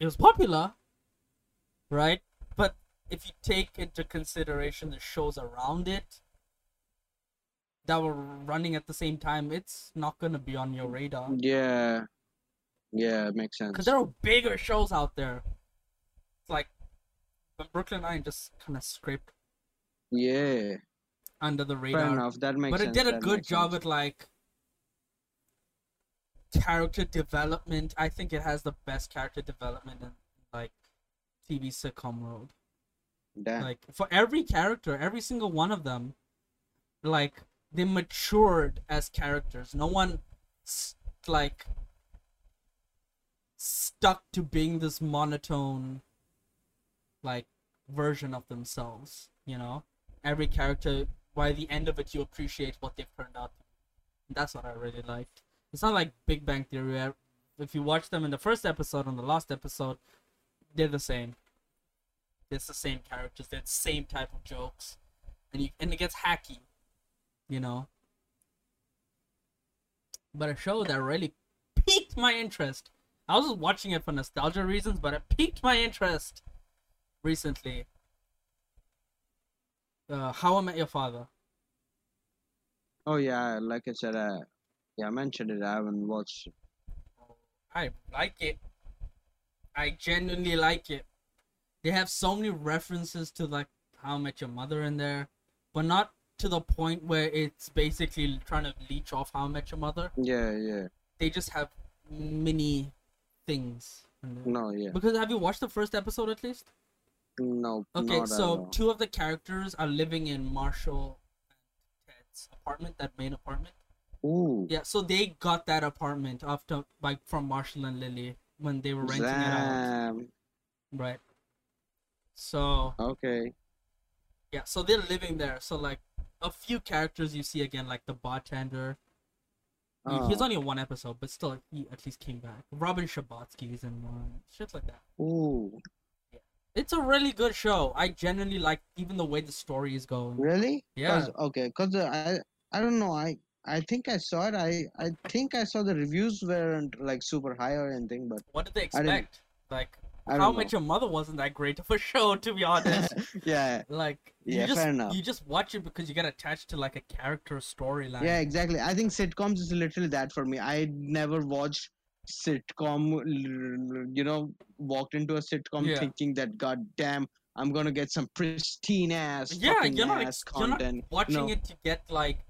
it was popular, right? But if you take into consideration the shows around it that were running at the same time, it's not gonna be on your radar Yeah, yeah, it makes sense. because there are bigger shows out there. It's like but Brooklyn Nine just kind of scraped Yeah, under the fair radar. enough. That makes but sense. it did a that good job sense. at like character development. I think it has the best character development in like TV sitcom world. Damn. Like for every character, every single one of them, like they matured as characters. No one like stuck to being this monotone like version of themselves, you know? Every character by the end of it you appreciate what they've turned out. That's what I really liked. It's not like Big Bang Theory where if you watch them in the first episode and the last episode, they're the same. It's the same characters, they're the same type of jokes. And you and it gets hacky, you know. But a show that really piqued my interest. I was just watching it for nostalgia reasons, but it piqued my interest recently. Uh, How I Met Your Father. Oh yeah, like I said, I, yeah, I mentioned it. I haven't watched. it. I like it. I genuinely like it. They have so many references to like How I Met Your Mother in there, but not to the point where it's basically trying to leech off How I Met Your Mother. Yeah, yeah. They just have mini things. No, yeah. Because have you watched the first episode at least? No. Okay, so two of the characters are living in Marshall and Ted's apartment, that main apartment. Ooh. Yeah, so they got that apartment after like from Marshall and Lily when they were renting it out. Damn. Right. So Okay. yeah, so they're living there. So like a few characters you see again, like the bartender. He- oh. He's Oh. only in one episode, but still he at least came back. Robin Scherbatsky is in one. Shit like that. Ooh. It's a really good show. I genuinely like even the way the story is going. Really? Yeah. 'Cause- okay, cause uh, I I don't know. I I think I saw it. I I think I saw the reviews weren't like super high or anything, but What did they expect? Like How I Met Your Mother wasn't that great of a show, to be honest. yeah. like Yeah, you just fair enough. you just watch it because you get attached to like a character storyline. Yeah, exactly. I think sitcoms is literally that for me. I never watched sitcom. You know, walked into a sitcom Yeah. thinking that, god damn, I'm gonna get some pristine ass, Yeah, you're not, ass ex- you're not watching No. it to get like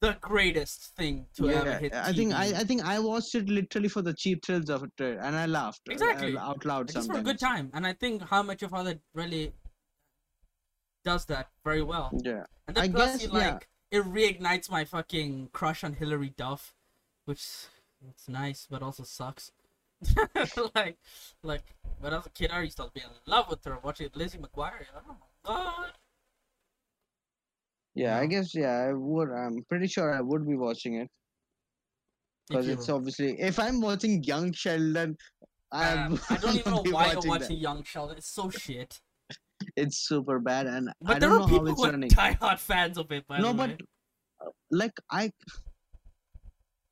the greatest thing to ever Yeah, hit. I think I, I think I watched it literally for the cheap thrills of it, and I laughed uh, Exactly. uh, out loud just for a good time, and I think How I Met Your Father really does that very well. Yeah, And then I plus, guess, he, yeah. like it reignites my fucking crush on Hilary Duff, which it's nice but also sucks. like, like when I was a kid, I used to be in love with her watching Lizzie McGuire. Oh my god! yeah. I guess yeah. I would. I'm pretty sure I would be watching it because it's obviously if I'm watching Young Sheldon, I, Man, I don't even know why you're watching that. Young Sheldon. It's so shit. It's super bad, and But I there don't are know how people it's who are running. diehard fans of it. No, but uh, like I.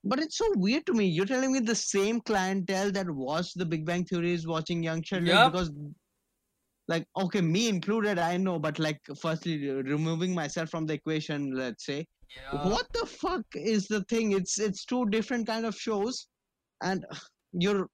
But it's so weird to me. You're telling me the same clientele that watched The Big Bang Theory is watching Young Sheldon Yep. because, like, okay, me included, I know. But like, firstly, removing myself from the equation, let's say, yeah. what the fuck is the thing? It's it's two different kind of shows, and you're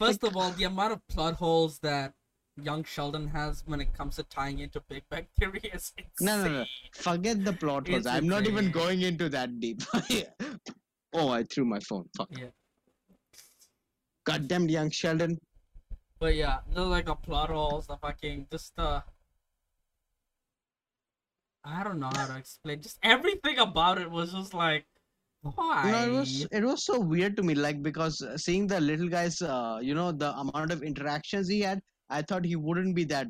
First of all, the amount of plot holes that young Sheldon has when it comes to tying into Big Bang Theory is insane. No, no, no. forget the plot holes. I'm not even going into that deep. oh, I threw my phone. Fuck. Yeah. Goddamn young Sheldon. But yeah, there's like the plot holes, the fucking just the I don't know how to explain. Just everything about it was just like why? No, it was it was so weird to me, like because uh, seeing the little guy's, uh, you know, the amount of interactions he had, I thought he wouldn't be that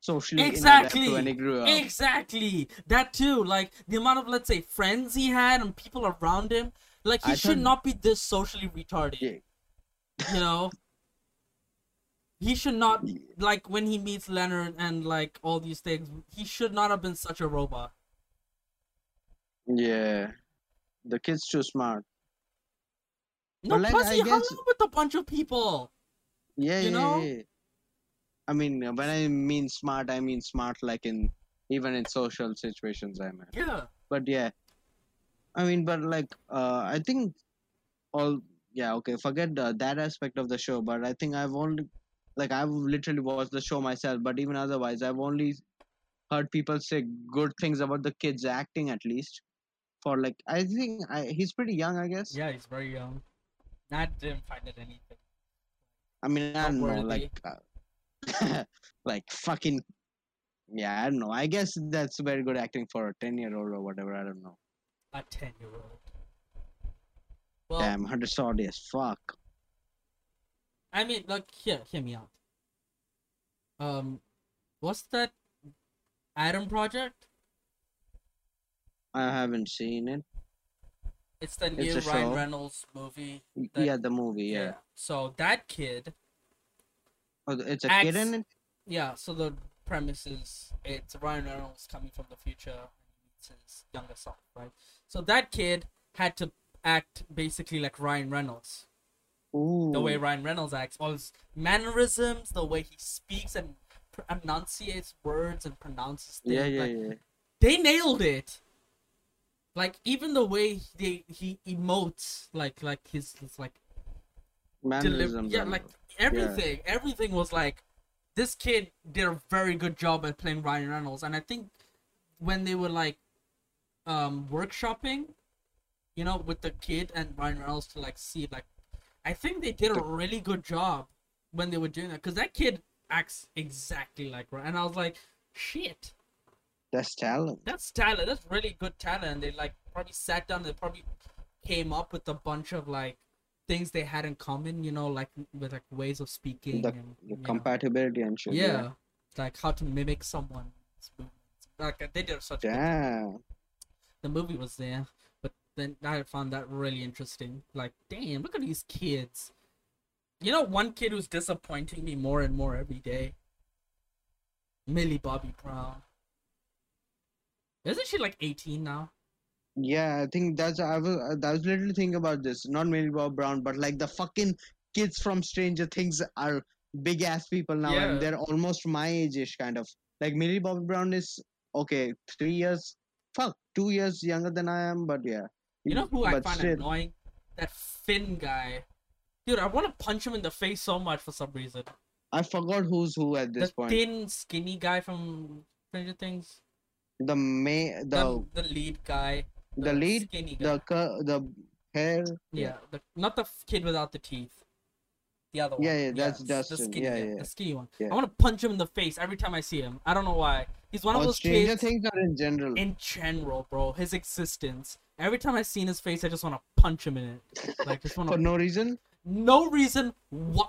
socially Exactly. when he grew up. Exactly. That too. Like the amount of let's say friends he had and people around him. Like he I should not be this socially retarded. Yeah. You know? He should not like when he meets Leonard and like all these things, he should not have been such a robot. Yeah, the kid's too smart. No, But, like, plus I he hung guess- out with a bunch of people. Yeah, You yeah, know? yeah. I mean, when I mean smart, I mean smart like in even in social situations. I mean, Yeah. but yeah, I mean, but like, uh, I think all yeah, okay, forget uh, that aspect of the show. But I think I've only like I've literally watched the show myself. But even otherwise, I've only heard people say good things about the kids acting at least. For like, I think I, he's pretty young, I guess. Yeah, he's very young. I didn't find it anything. I mean, I don't know, like, uh, like fucking, yeah, I don't know. I guess that's very good acting for a ten-year-old or whatever. I don't know. A ten year old. Well, Damn, Hunter Sordy as fuck. I mean, look, here, hear me out. Um, what's that Adam Project? I haven't seen it. It's the new a Ryan show. Reynolds movie. That- yeah, the movie. Yeah. So that kid, Oh, it's a Acts- kid in it. yeah. So the premise is it's Ryan Reynolds coming from the future and he meets his younger self, right? So that kid had to act basically like Ryan Reynolds, Ooh. The way Ryan Reynolds acts, all his mannerisms, the way he speaks and pr- enunciates words and pronounces things. yeah, yeah, like, yeah. They nailed it. Like even the way they he emotes, like like his, his like Mannerisms. yeah, like everything, everything was like this kid did a very good job at playing Ryan Reynolds, and I think when they were like um workshopping, you know, with the kid and Ryan Reynolds to like see like, I think they did a really good job when they were doing that because that kid acts exactly like Ryan, and I was like, shit, that's talent. that's talent, that's really good talent. And they like probably sat down, they probably came up with a bunch of like things they had in common, you know, like with like ways of speaking The, and the you know. compatibility and shit. yeah, like how to mimic someone. Like they did such. a good job. Damn. The movie was there, but then I found that really interesting. Like, damn, look at these kids. You know, one kid who's disappointing me more and more every day. Millie Bobby Brown. Isn't she like 18 now? Yeah, I think that's I was uh, I was literally thinking about this. Not Millie Bob Brown, but like the fucking kids from Stranger Things are big ass people now, Yeah. and they're almost my age-ish kind of. Like Millie Bobby Brown is okay, three years, fuck, two years younger than I am, but yeah. You know who I find shit, annoying? That Finn guy. Dude, I want to punch him in the face so much for some reason. I forgot who's who at this the point. thin, skinny guy from Stranger Things. The may The, the the lead guy. the lead, Skinny guy. the the hair. Yeah, the, not the kid without the teeth. The other one. Yeah, yeah, that's the Dustin. skinny Yeah, yeah. The skinny one. Yeah. I want to punch him in the face every time I see him. I don't know why. He's one of Or those Stranger kids Things or in general. in general, bro. His existence. Every time I see his face, I just want to punch him in it. Like, just want For no reason. No reason,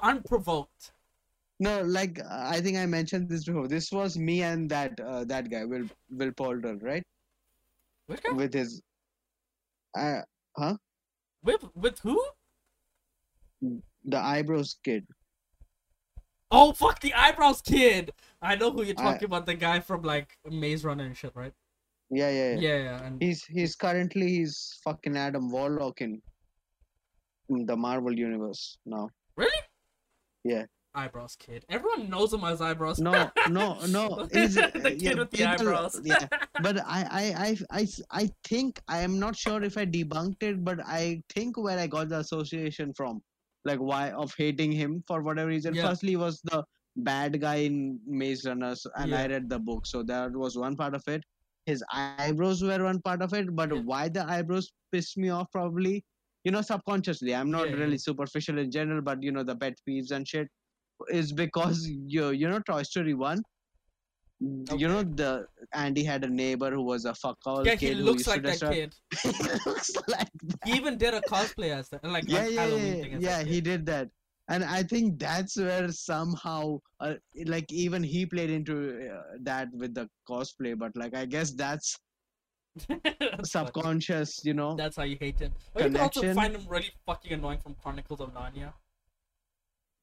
unprovoked. No, like I think I mentioned this before. This was me and that uh, that guy, Will Will Poulter, right? Which guy? With his, uh, huh? With with who? The eyebrows kid. Oh fuck the eyebrows kid! I know who you're I- talking about. The guy from like Maze Runner and shit, right? Yeah, yeah, yeah. Yeah, yeah. And He's he's currently he's fucking Adam Warlock in, in the Marvel universe now. really? Yeah. Eyebrows kid. Everyone knows him as eyebrows. No, no, no. He's, the uh, kid yeah, with the people- eyebrows. Yeah, but I, I, I, I, I think I am not sure if I debunked it, but I think where I got the association from, like why of hating him for whatever reason. Yeah. Firstly, was the bad guy in Maze Runners, and I read the book, so that was one part of it. His eyebrows were one part of it, but Yeah. why the eyebrows pissed me off probably, you know, subconsciously. I'm not Yeah, really yeah. superficial in general, but you know, the pet peeves and shit is because you you know Toy Story one. You know the Andy had a neighbor who was a fuck all yeah, kid he looks like that kid. he looks like that. He even did a cosplay as that, like, Yeah, like yeah, Halloween yeah, thing. yeah. He did that, and I think that's where somehow, uh, like even he played into uh, that with the cosplay. But like I guess that's That's funny. subconscious, you know. That's how you hate him. But you can also find him really fucking annoying from Chronicles of Narnia.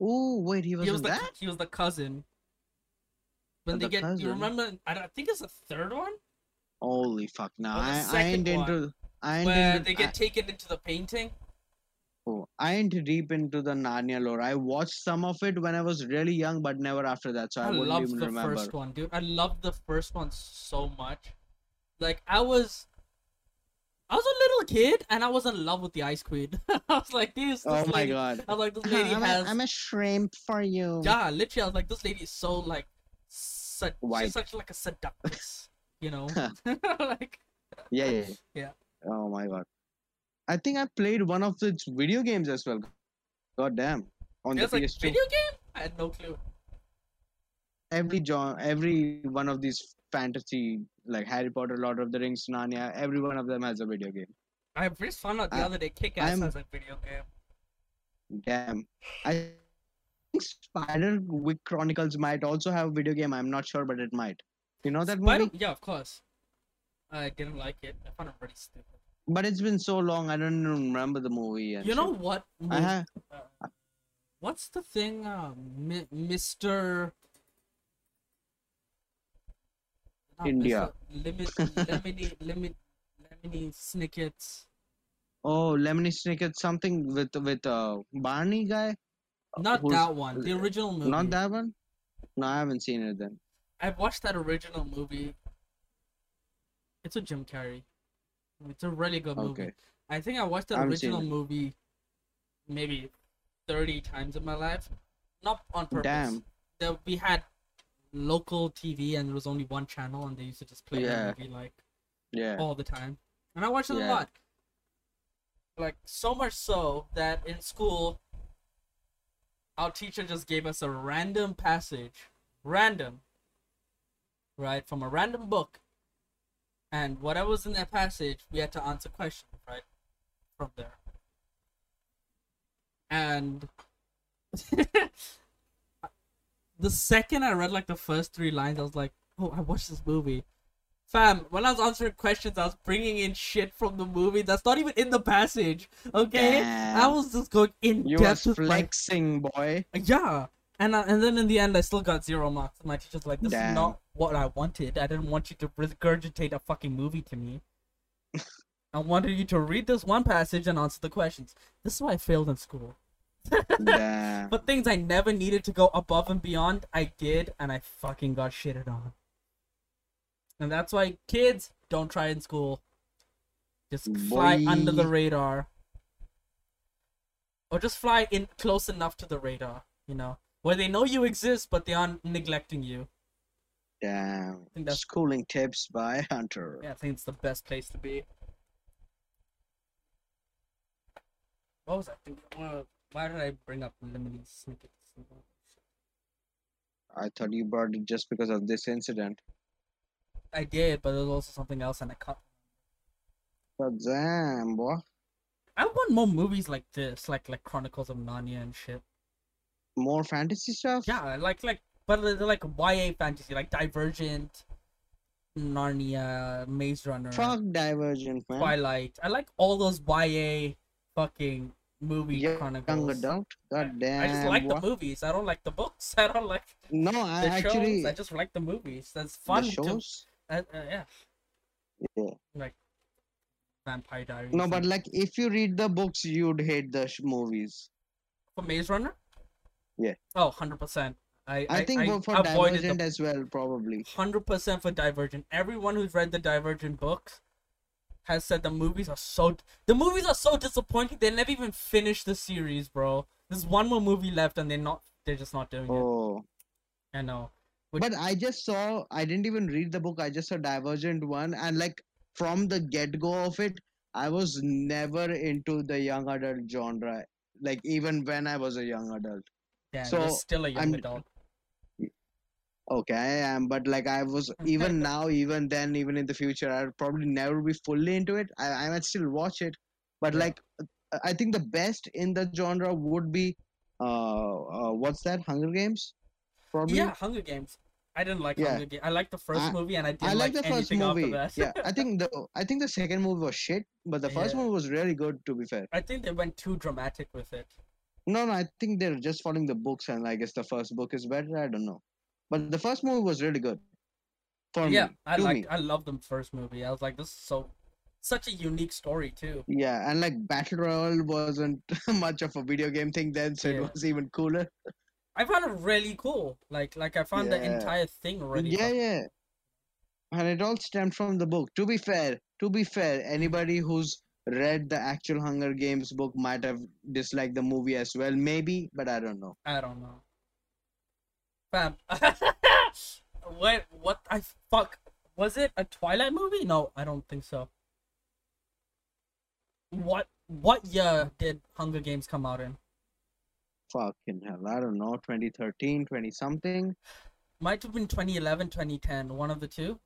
Oh wait, he was, He was the that. he was the cousin. When they the get, you remember? I, I think it's the third one Holy fuck! The I, I ain't one, into. I ain't where into, they get taken into the painting. Oh, I ain't deep into the Narnia lore. I watched some of it when I was really young, but never after that, so I, I, wouldn't loved even the remember. first one, dude. I loved the first one so much. Like I was, I was a little kid and I was in love with the Ice Queen. I was like, this. Oh my lady, god! I was like, this lady I'm, has. a, I'm a shrimp for you. Yeah, literally, I was like, this lady is so like, White. she's such like a seductress, you know. like, Yeah, yeah, Yeah. Oh my god. I think I played one of its video games as well. God damn. On there's the like PS2. video game. I had no clue. Every John, every one of these fantasy like Harry Potter, Lord of the Rings, Narnia, every one of them has a video game. I just found out the I- other day, Kick Ass has a video game. Damn. I think Spiderwick Chronicles might also have a video game. I'm not sure, but it might. You know that Spider- movie? yeah, of course. I didn't like it. I found it pretty stupid. But it's been so long, I don't even remember the movie. You know what? Movie- have. uh, what's the thing? Uh, Mi- Mr. Not India. Limit, Lemony, Limit, Lemony Snickets. Oh, Lemony Snicket, something with with uh Barney guy. Not that one. The original movie. Not that one. No, I haven't seen it then. I've watched that original movie. It's a Jim Carrey. It's a really good movie. Okay. I think I watched the I haven't seen original movie maybe thirty times in my life. Not on purpose. Damn. There, we had local TV and there was only one channel and they used to just play Yeah. the movie like Yeah. all the time. And I watched it a lot. Like so much so that in school our teacher just gave us a random passage. Random. Right? From a random book. And whatever was in that passage, we had to answer questions, right? From there. And the second I read like the first three lines, I was like, "Oh, I watched this movie." Fam, when I was answering questions, I was bringing in shit from the movie that's not even in the passage. Okay, I was just going in You depth was with my flexing, boy. yeah, and I, and then in the end, I still got zero marks. My teacher's like, "This Damn. is not what I wanted. I didn't want you to regurgitate a fucking movie to me. I wanted you to read this one passage and answer the questions. This is why I failed in school. Damn. But things I never needed to go above and beyond, I did, and I fucking got shitted on. And that's why kids don't try in school. Just fly under the radar. Or just fly in close enough to the radar, you know, where they know you exist, but they aren't neglecting you. Damn. think that's- Schooling tips by Hunter. Yeah, I think it's the best place to be. What was I thinking? Why- did I bring up limiting snippets? I thought you brought it just because of this incident. I did, but there was also something else, and I cut. But damn, boy. I want more movies like this, like like Chronicles of Narnia and shit. More fantasy stuff? Yeah, like like, but they're like YA fantasy, like Divergent, Narnia, Maze Runner, Fuck Divergent, man. Twilight. I like all those YA fucking movie Young chronicles. adult? God damn. I just like the movies. I don't like the books. I don't like No, I the actually. shows. I just like the movies. That's fun. the To, shows? Uh, uh, yeah, Yeah. like Vampire Diaries. No, but like if you read the books, you'd hate the sh- movies. for Maze Runner. Yeah. Oh, 100 percent. I I, think I for avoided Divergent the as well, probably. hundred percent for Divergent. Everyone who's read the Divergent books has said the movies are so the movies are so disappointing. They never even finished the series, bro. There's one more movie left, and they're not. They're just not doing it. Oh. I know. Which- But I just saw, I didn't even read the book, I just saw Divergent one, and like from the get go of it, I was never into the young adult genre. Like even when I was a young adult. Yeah, so, still a young I'm- adult. Okay, I am, but like I was even now, even then, even in the future, I'll probably never be fully into it. I, I might still watch it, but Yeah. like I think the best in the genre would be, uh, uh what's that? Hunger Games, probably. Yeah, Hunger Games. I didn't like Yeah. Hunger Games. I liked the first I- movie, and I didn't I like the first movie. after that. yeah, I think the I think the second movie was shit, but the first Yeah. movie was really good. To be fair, I think they went too dramatic with it. no, no, I think they're just following the books, and I guess the first book is better. I don't know, but the first movie was really good. For yeah, me, I like. I love the first movie. I was like, this is so, such a unique story too. Yeah, and like Battle Royale wasn't much of a video game thing then, so Yeah. it was even cooler. I found it really cool. Like, like I found the entire thing really. yeah, fucking- yeah. And it all stemmed from the book. To be fair, to be fair, anybody who's read the actual Hunger Games book might have disliked the movie as well, maybe, but I don't know. I don't know. Fam. what what? I fuck. Was it a Twilight movie? No, I don't think so. What? What year did Hunger Games come out in? Fucking hell, I don't know, 2013, 20 something, Might have been 2011, 2010, one of the two.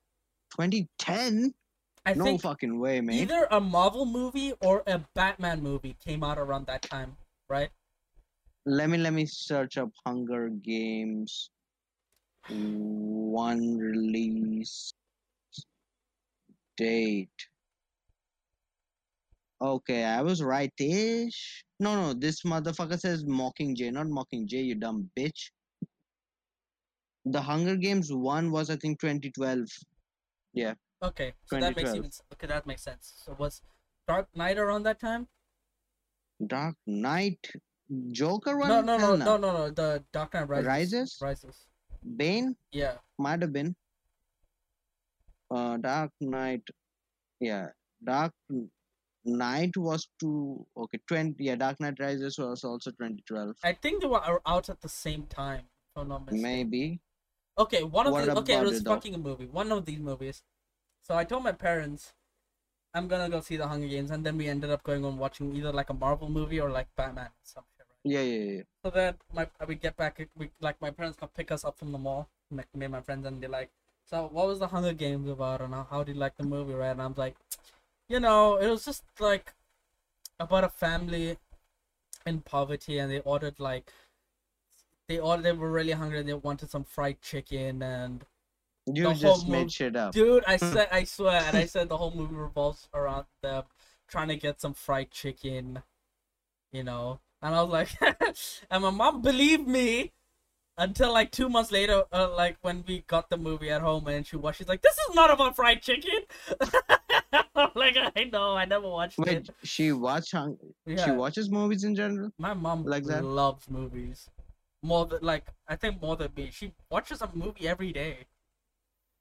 2010? I no think fucking way, man. either a Marvel movie or a Batman movie came out around that time, right? Let me let me search up Hunger Games one release date. Okay, I was right-ish. No, no, this motherfucker says Mockingjay, not Mockingjay, you dumb bitch. The Hunger Games one was I think 2012. Yeah. Okay, so that makes even okay. That makes sense. So was Dark Knight around that time? Dark Knight, Joker one. No, no, no, no, no, no. The Dark Knight Rises. Rises? Rises. Bane Yeah. might have been. Uh, Dark Knight, yeah, Dark Knight was two. Okay, twenty. Yeah, Dark Knight Rises was also twenty twelve. I think they were out at the same time. If mistaken. Maybe. Okay, one of What the okay, it was it, though? fucking a movie. One of these movies. So I told my parents, I'm gonna go see the Hunger Games, and then we ended up going on watching either like a Marvel movie or like Batman or some shit. Right? Yeah, yeah, yeah. So then my we get back, we like my parents come pick us up from the mall, like me and my friends, and they're like, "So what was the Hunger Games about, and how, how did you like the movie?" Right? And I'm like, you know, it was just like about a family in poverty, and they ordered like they ordered they were really hungry, and they wanted some fried chicken and You The whole just made mov- shit up. Dude, I said, I swear, and I said the whole movie revolves around them trying to get some fried chicken, you know. And I was like, and my mom believed me until like two months later, uh, like when we got the movie at home and she watched, she's like, this is not about fried chicken. Like, I know, I never watched Wait, it. she watch hung- she watches movies in general. my mom like that? loves movies. More than like, I think more than me. She watches a movie every day.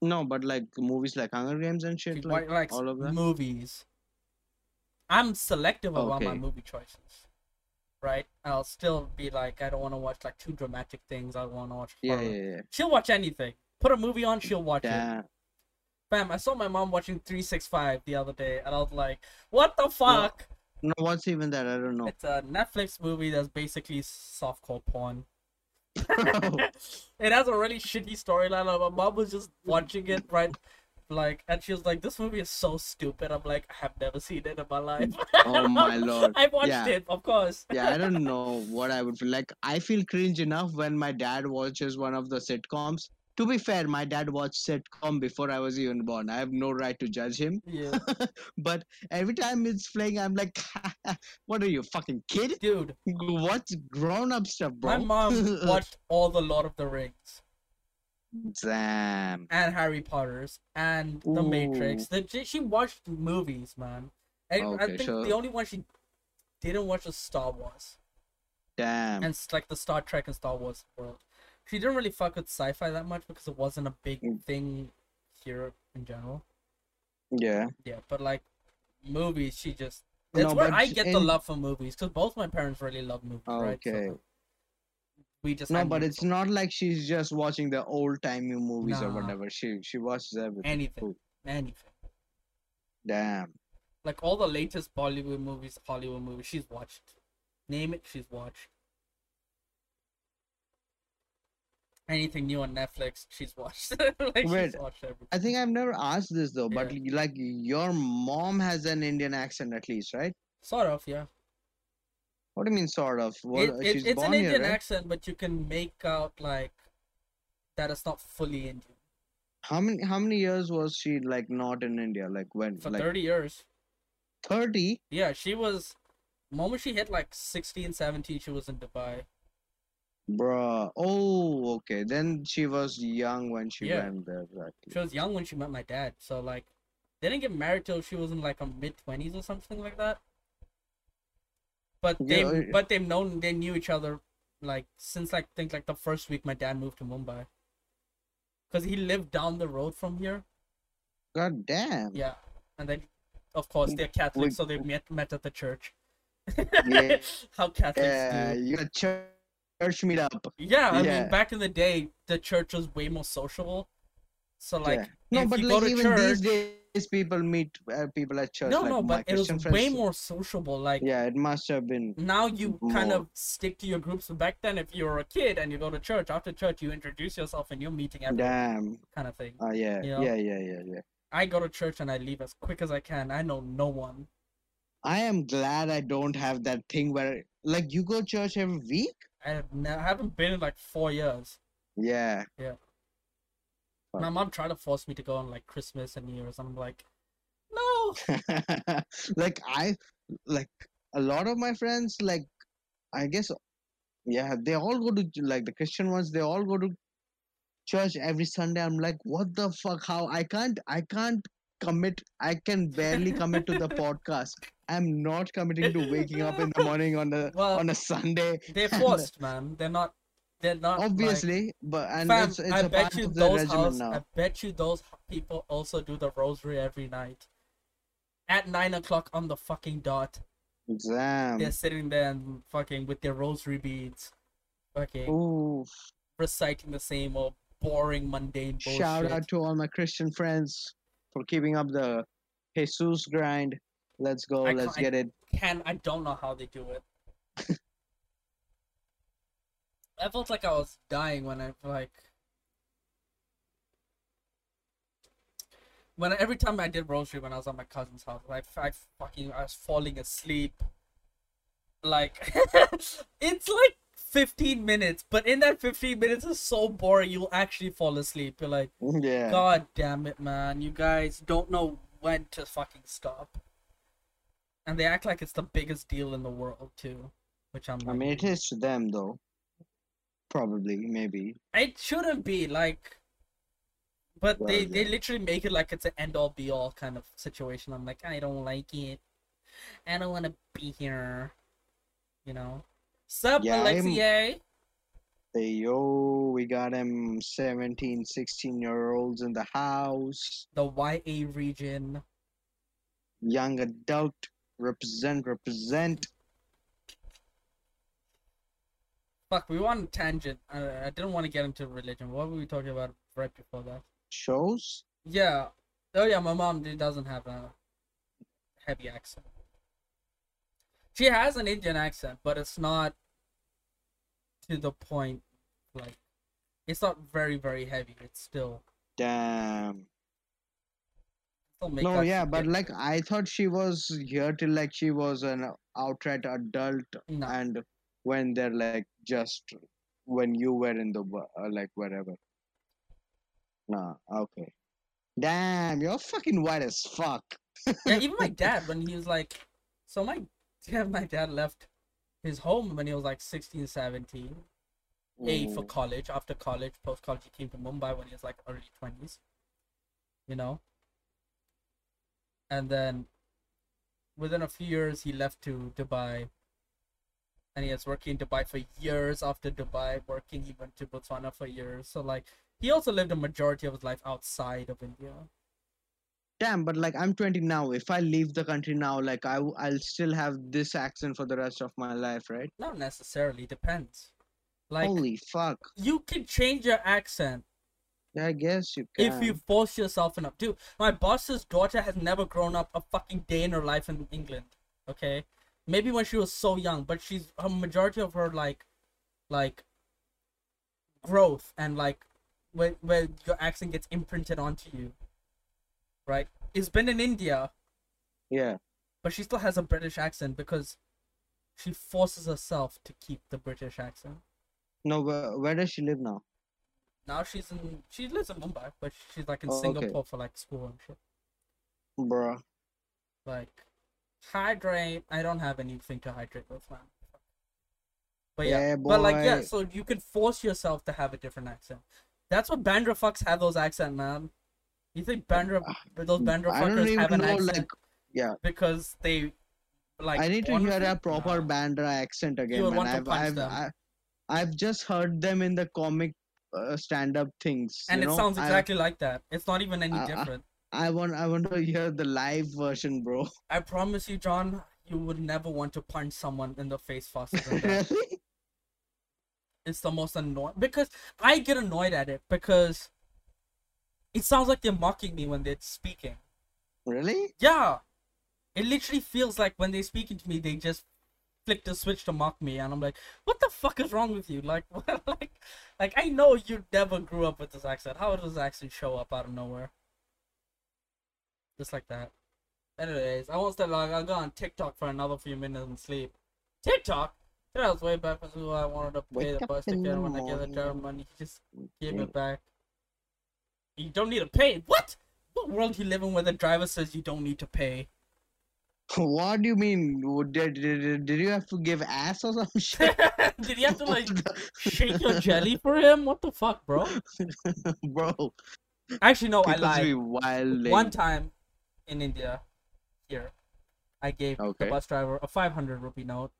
No, but like movies like Hunger Games and shit, wa- like likes all of that. movies. I'm selective about my movie choices. Right? I'll still be like, I don't want to watch like too dramatic things. I want to watch Yeah, horror. yeah, yeah. She'll watch anything. Put a movie on, she'll watch it. Bam! I saw my mom watching 365 the other day, and I was like, "What the fuck?" No, what's even that? I don't know. It's a Netflix movie that's basically softcore porn. it has a really shitty storyline. My mom was just watching it, right? Like, and she was like, "This movie is so stupid." I'm like, "I have never seen it in my life." oh my lord. I watched Yeah. it, of course. yeah, I don't know what I would feel like. I feel cringe enough when my dad watches one of the sitcoms. To be fair, my dad watched sitcom before I was even born. I have no right to judge him. Yeah, but every time it's playing, I'm like, "What are you, fucking kid? dude, What's grown-up stuff, bro?" my mom watched all the Lord of the Rings Damn. and Harry Potter's and The Matrix. The, she watched movies, man. And I Okay, think so- the only one she didn't watch was Star Wars. Damn. and it's like the Star Trek and Star Wars world. She didn't really fuck with sci-fi that much because it wasn't a big Mm. thing here in general. yeah. Yeah, but like movies, she just that's No, where I get the love for movies because both my parents really love movies, right? So, Okay. like, we just No, but it's not like she's just watching the old timey movies or whatever. She she watches everything. anything, Cool. anything. Damn. Like all the latest Bollywood movies, Hollywood movies, she's watched. Name it, she's watched. Anything new on Netflix, she's watched. like Wait, she's watched. I think I've never asked this though, but like your mom has an Indian accent at least, right? Sort of, yeah. What do you mean, sort of? What, it, it, she's it's an here, Indian right? accent, but you can make out like that it's not fully Indian. How many how many years was she like not in India? Like when? For like 30 years. thirty? Yeah, she was. Moment she hit like 16, 17, she was in Dubai. Bruh. Oh, okay. Then she was young when she Yeah. went there. Exactly. She was young when she met my dad, so like, they didn't get married till she was in like her mid 20s or something like that. But they, Yeah, uh, but they've known, they knew each other like since like think like the first week my dad moved to Mumbai. Cause he lived down the road from here. God damn. Yeah, and then, of course, they're Catholic, Wait. so they met met at the church. Yeah. How Catholics Yeah, do. you got church, church meetup. Yeah, I Yeah. mean, back in the day, the church was way more sociable. So like, yeah. No, but like even church, these days, people meet uh, people at church. no, like no, but it was Christian way more sociable. Like Yeah, it must have been. now, you kind of stick to your groups. But back then, if you're a kid and you go to church, after church, you introduce yourself and you're meeting everyone, Damn. kind of thing. Uh, yeah, You know? yeah, yeah, yeah, yeah. I go to church and I leave as quick as I can. I know no one. I am glad I don't have that thing where like you go church every week. I have ne- I haven't been in like four years. Yeah. Fuck. My mom tried to force me to go on like Christmas and New Year's. And I'm like, no. like I like a lot of my friends like I guess yeah they all go to like the Christian ones they all go to church every Sunday. I'm like what the fuck how I can't I can't commit. I can barely commit to the podcast. I'm not committing to waking up in the morning on a Well, on a Sunday. They're and- forced, man. They're not. They're not. like- Obviously, but and Fam, it's, it's I a bet part you of the those house. I bet you those people also do the rosary every night. At nine o'clock on the fucking dot, Exam. they're sitting there and fucking with their rosary beads, fucking Ooh, reciting the same old boring, mundane bullshit. shout out to all my Christian friends for keeping up the Jesus grind. Let's go. I let's get it. Can I don't know how they do it. I felt like I was dying when I like when every time I did rosary when I was at my cousin's house, like I fucking I was falling asleep. Like it's like 15 minutes, but in that 15 minutes is so boring you'll actually fall asleep. You're like, Yeah. God damn it, man! You guys don't know when to fucking stop, and they act like it's the biggest deal in the world too, which I'm. I mean, it is to them though. Probably, maybe. It shouldn't be like, but Well, they they literally make it like it's an end all be all kind of situation. I'm like, I don't like it. I don't want to be here. You know. Sup, Yeah, Alexia? Hey yo, we got him 17, 16 year olds in the house. The YA region. Young adult. Represent, represent. Fuck, we on a tangent. I, I didn't want to get into religion. What were we talking about right before that? Shows? Yeah. Oh yeah, my mom doesn't have a heavy accent. She has an Indian accent, but it's not to the point like it's not very very heavy. It's still Damn. No, yeah, shit but like I thought she was here till like she was an outright adult, no. and when they're like just when you were in the uh, like wherever. Nah, okay. Damn, you're fucking white as fuck. yeah, even my dad when he was like so my yeah, my dad left his home when he was like 16 17 A for Mm, college. After college, post college, he came to Mumbai when he was like early twenties. You know. And then, within a few years, he left to Dubai. And he was working in Dubai for years. After Dubai, working, he went to Botswana for years. So like, he also lived a majority of his life outside of India. Damn, but like I'm 20 now. If I leave the country now, like I, i'll still have this accent for the rest of my life, right? Not necessarily. Depends. Like, Holy fuck! you can change your accent I guess you can. if you force yourself enough. Dude, my boss's daughter has never grown up a fucking day in her life in England. Okay, maybe when she was so young, but she's a majority of her like, like, growth and like, where where your accent gets imprinted onto you. Right, it's been in India, Yeah. but she still has a British accent because she forces herself to keep the British accent. No, where, where does she live now? Now she's in she lives in Mumbai, but she's like in Oh, okay. Singapore for like school and shit. Bruh. Like hydrate. I don't have anything to hydrate with, man. But yeah, Yeah, but like yeah, so you can force yourself to have a different accent. That's what Bandra fucks have those accent, man. You think Bandra, those Bandra I fuckers have an know, accent like, yeah. because they like. I need to wanna hear a proper Nah. Bandra accent again, man. I've, punch I've, them. I, I've just heard them in the comic uh, stand-up things. and it know? sounds I- exactly like that. It's not even any I- I- different. I want, I want to hear the live version, bro. I promise you, John, you would never want to punch someone in the face faster than that. it's the most annoying because I get annoyed at it because it sounds like they're mocking me when they're speaking. Really? Yeah, it literally feels like when they're speaking to me, they just flick the switch to mock me, and I'm like, "What the fuck is wrong with you?" Like, like, like I know you never grew up with this accent. How does this accent show up out of nowhere? Just like that. Anyways, I won't stay long. I'll go on TikTok for another few minutes and sleep. TikTok. That was way back when I wanted to pay Wake the bus in ticket when I get the jar money. He just give Okay. it back. You don't need to pay. What? What world you live in where the driver says you don't need to pay? What do you mean? Did, did, did you have to give ass or some shit? Did you have to like shake your jelly for him? What the fuck, bro? bro? Actually, no, I People be lied. wild. One time, in India, here, I gave the bus driver a 500 rupee note,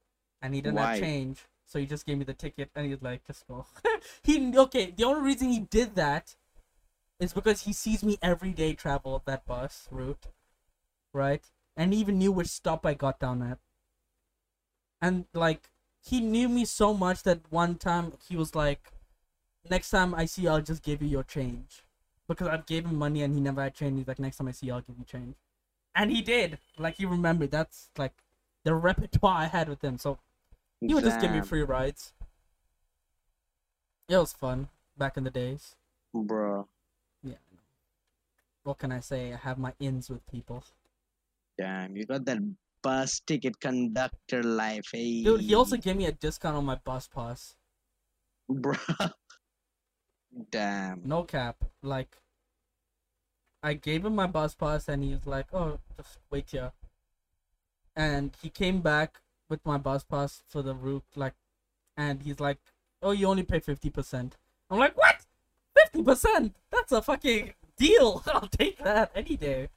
and he didn't Why? have change, so he just gave me the ticket, and he was like, "Just go." he okay. The only reason he did that is because he sees me every day travel that bus route, right? And he even knew which stop I got down at. And like he knew me so much that one time he was like, "Next time I see you, I'll just give you your change," because I gave him money and he never had change. He's like, "Next time I see you, I'll give you change," and he did. Like he remembered. That's like the repertoire I had with him. So he would just give me free rides. It was fun back in the days. bro. Yeah. I know. What can I say? I have my ins with people. Damn, you got that bus ticket conductor life, hey. Dude, he also gave me a discount on my bus pass. bro. Damn. No cap. Like, I gave him my bus pass and he was like, oh, just wait here. And he came back with my bus pass for the route, like, and he's like, oh, you only pay 50%. I'm like, what? 50%? That's a fucking deal. I'll take that any day.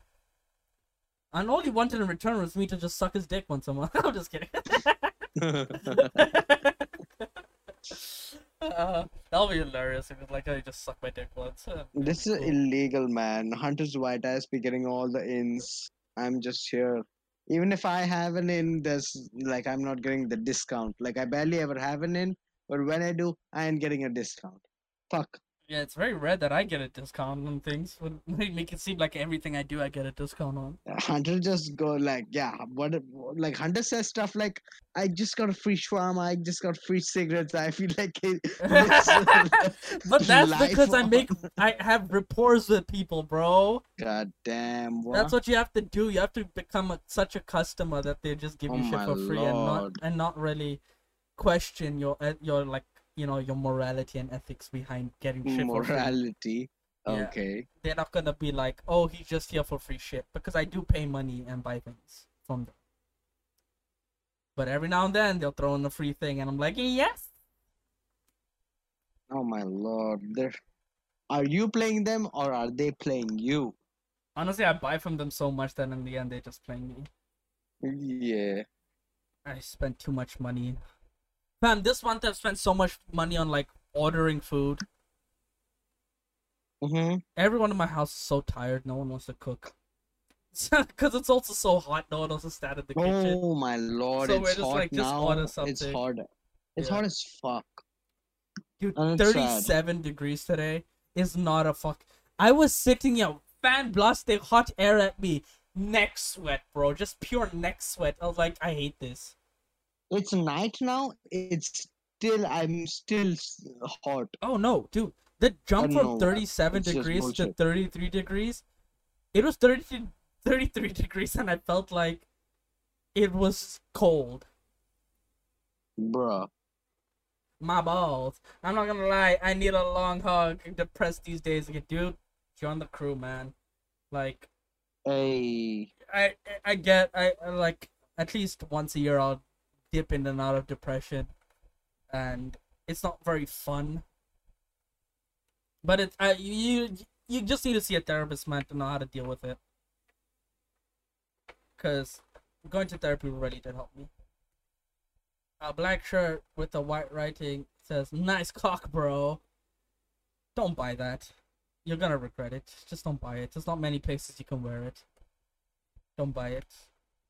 And all he wanted in return was me to just suck his dick once a month. I'm just kidding. uh, that'll be hilarious if it's like I just suck my dick once. This is cool. illegal, man. Hunter's White Ass be getting all the ins. I'm just here. Even if I have an in, there's like I'm not getting the discount. Like I barely ever have an in, but when I do, I ain't getting a discount. Fuck. Yeah, it's very rare that I get a discount on things. Would make it seem like everything I do, I get a discount on. Hunter just go like, yeah, what? Like Hunter says stuff like, I just got a free shawarma, I just got free cigarettes. I feel like it, but that's because I make I have rapport with people, bro. God damn. What? That's what you have to do. You have to become a, such a customer that they just give you Oh shit for free and not and not really question your uh, your like you know your morality and ethics behind getting shit morality. Yeah. Okay. They're not gonna be like, oh, he's just here for free shit because I do pay money and buy things from them. But every now and then they'll throw in a free thing, and I'm like, yes. Oh my lord. They're... Are you playing them or are they playing you? Honestly, I buy from them so much that in the end they're just playing me. Yeah. I spent too much money. Fam, this month I've spent so much money on like ordering food. Mm-hmm. Everyone in my house is so tired. No one wants to cook. Because it's also so hot. No one wants to stand in the kitchen. Oh my lord, So we're it's just hot like, just now. order It's something. hot. It's Yeah. hot as fuck. Dude, and it's sad. 37 degrees today is not a fuck. I was sitting here, fan blasting hot air at me. Neck sweat, bro. Just pure neck sweat. I was like, I hate this. It's night now. It's still. I'm still hot. Oh no, dude. The jump from 37 It's degrees to 33 degrees, it was 30, 33 degrees, and I felt like it was cold. Bruh. My balls. I'm not gonna lie, I need a long hug. I'm depressed these days. Like, dude, you're the crew, man. Like, Hey. I I get I, I like at least once a year I'll dip in and out of depression, and it's not very fun. But it's I you you just need to see a therapist, man, to know how to deal with it. Cause going to therapy really did help me. A black shirt with a white writing says "Nice cock, bro." Don't buy that. You're gonna regret it. Just don't buy it. There's not many places you can wear it. Don't buy it.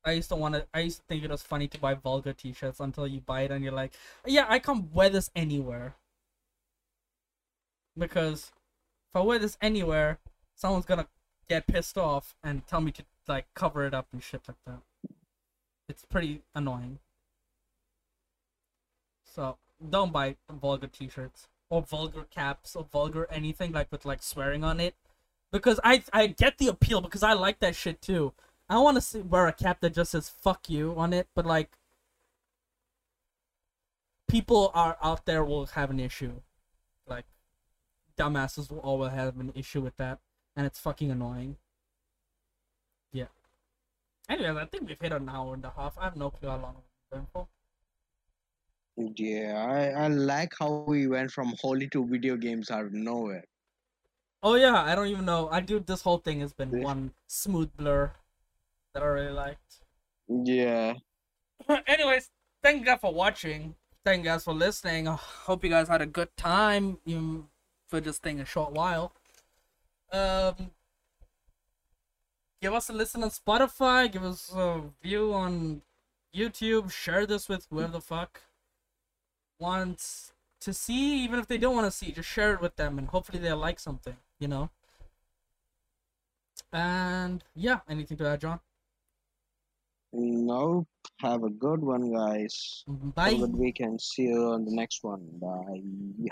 I used to want to. I used to think it was funny to buy vulgar T-shirts until you buy it and you're like, yeah, I can't wear this anywhere. Because if I wear this anywhere, someone's gonna get pissed off and tell me to like cover it up and shit like that. It's pretty annoying. So don't buy vulgar T-shirts or vulgar caps or vulgar anything like with like swearing on it, because I I get the appeal because I like that shit too. I want to see wear a cap that just says "fuck you" on it, but like people are out there will have an issue, like dumbasses will always have an issue with that, and it's fucking annoying. Yeah. Anyways, I think we've hit an hour and a half. I have no clue how long we've been for. Yeah, I, I like how we went from Holi to video games out of nowhere. Oh yeah, I don't even know. I do. This whole thing has been one smooth blur. That I really liked. Yeah. Anyways, thank you guys for watching. Thank you guys for listening. I hope you guys had a good time even for just staying a short while. Um, give us a listen on Spotify. Give us a view on YouTube. Share this with whoever the fuck wants to see, even if they don't want to see. Just share it with them, and hopefully they'll like something. You know. And yeah, anything to add, John? No. Have a good one, guys. Bye. Have a good weekend. See you on the next one. Bye.